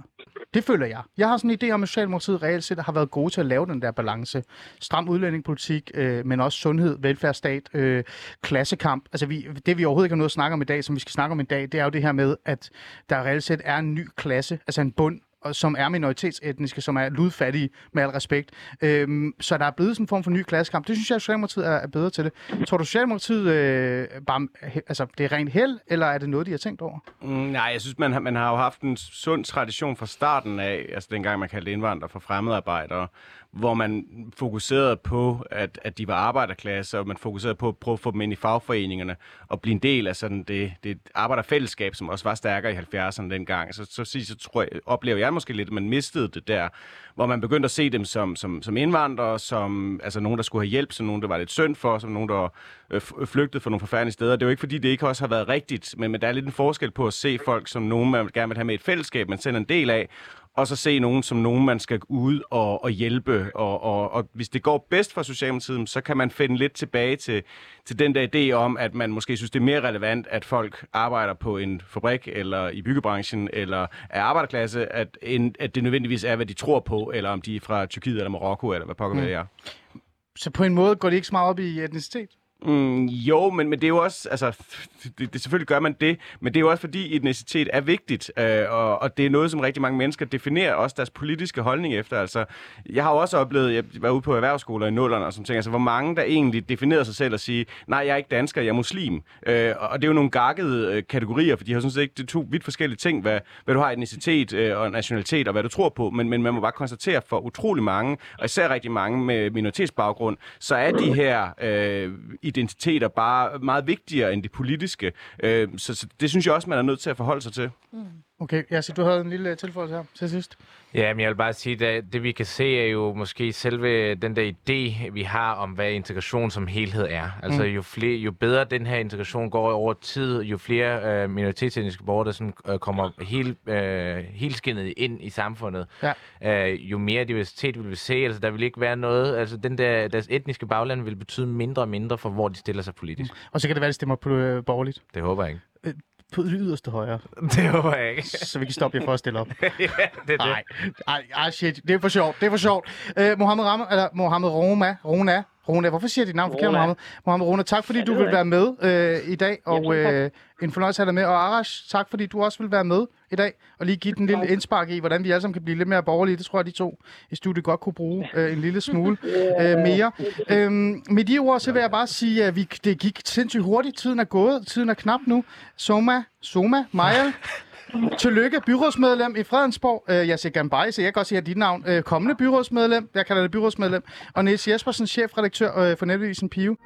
Det føler jeg. Jeg har sådan en idé om, at Socialdemokratiet reelt set har været gode til at lave den der balance. Stram udlændingepolitik, øh, men også sundhed, velfærdsstat, øh, klassekamp. Altså vi, det vi overhovedet ikke har noget at snakke om i dag, som vi skal snakke om i dag, det er jo det her med, at der reelt set er en ny klasse, altså en bund, som er minoritetsetniske, som er ludfattige, med al respekt. Øhm, så der er blevet sådan en form for ny klassekamp. Det synes jeg, at Socialdemokratiet er, er bedre til det. Tror du, Socialdemokratiet øh, bare, altså, det er rent held, eller er det noget, de har tænkt over? Mm, nej, jeg synes, man har, man har jo haft en sund tradition fra starten af, altså dengang man kaldte indvandrere for fremmedarbejdere, hvor man fokuserede på, at, at de var arbejderklasse, og man fokuserede på at prøve at få dem ind i fagforeningerne og blive en del af sådan det, det arbejderfællesskab, som også var stærkere i 70'erne dengang. Så, så, så, så tror jeg, oplever jeg måske lidt, at man mistede det der, hvor man begyndte at se dem som, som, som indvandrere, som altså nogen, der skulle have hjælp, som nogen, der var lidt synd for, som nogen, der øh, øh flygtede fra nogle forfærdelige steder. Det er jo ikke, fordi det ikke også har været rigtigt, men, men der er lidt en forskel på at se folk som nogen, man gerne vil have med i et fællesskab, man selv er en del af, og så se nogen som nogen, man skal ud og, og hjælpe. Og, og, og hvis det går bedst for Socialdemokratiet, så kan man finde lidt tilbage til, til den der idé om, at man måske synes, det er mere relevant, at folk arbejder på en fabrik eller i byggebranchen eller er arbejderklasse, at, end, at det nødvendigvis er, hvad de tror på, eller om de er fra Tyrkiet eller Marokko, eller hvad pokker mm. det er. Så på en måde går de ikke så meget op i etnicitet? Mm, jo, men, men det er jo også, altså, det, det, selvfølgelig gør man det, men det er jo også fordi etnicitet er vigtigt, øh, og, og det er noget, som rigtig mange mennesker definerer også deres politiske holdning efter. Altså, jeg har jo også oplevet, jeg var ude på erhvervsskoler i nullerne og sådan ting, altså hvor mange der egentlig definerer sig selv og sige, nej, jeg er ikke dansker, jeg er muslim. Øh, og det er jo nogle gakkede øh, kategorier, for de har sådan set ikke, det er to vidt forskellige ting, hvad, hvad du har etnicitet øh, og nationalitet og hvad du tror på, men, men man må bare konstatere for utrolig mange, og især rigtig mange med minoritetsbaggrund, så er de her øh, identiteter bare meget vigtigere end det politiske. Øh, så, så det synes jeg også, man er nødt til at forholde sig til. Mm. Okay, ja, så du havde en lille tilføjelse her til sidst. Ja, men jeg vil bare sige, at det vi kan se er jo måske selve den der idé, vi har om, hvad integration som helhed er. Altså Mm. jo, flere, jo bedre den her integration går over tid, jo flere øh, minoritetsetniske borgere, der sådan, øh, kommer helt, øh, helt skinnet ind i samfundet, Ja. øh, jo mere diversitet vil vi se. Altså der vil ikke være noget, altså den der, deres etniske bagland vil betyde mindre og mindre for, hvor de stiller sig politisk. Og så kan det være, at de stemmer på øh, borgerligt. Det håber jeg ikke. På det yderste højre. Det håber jeg ikke. Så vi kan stoppe jer for at stille op. ja, det er det. Nej, ej, ej, shit. Det er for sjovt. Det er for sjovt. Uh, Mohammed Rama, eller Mohammed Roma, Rona, Rona, hvorfor siger jeg dit navn forkert, Rona. Mohammed? Mohammed Rona, tak fordi Ja, du vil være med uh, i dag, og uh, en fornøjelse at have med. Og Arash, tak fordi du også vil være med i dag, og lige give den lille indspark i, hvordan vi alle sammen kan blive lidt mere borgerlige. Det tror jeg, de to i studiet godt kunne bruge uh, en lille smule uh, mere. Um, med de ord, så vil jeg bare sige, at vi, det gik sindssygt hurtigt. Tiden er gået. Tiden er knap nu. Soma, Soma, Maja, Tillykke, byrådsmedlem i Fredensborg. Øh, jeg siger Gambay, så jeg kan også sige dit navn. Øh, kommende byrådsmedlem, jeg kalder det byrådsmedlem. Og Niels Jespersen, chefredaktør øh, for Netvisen Pio.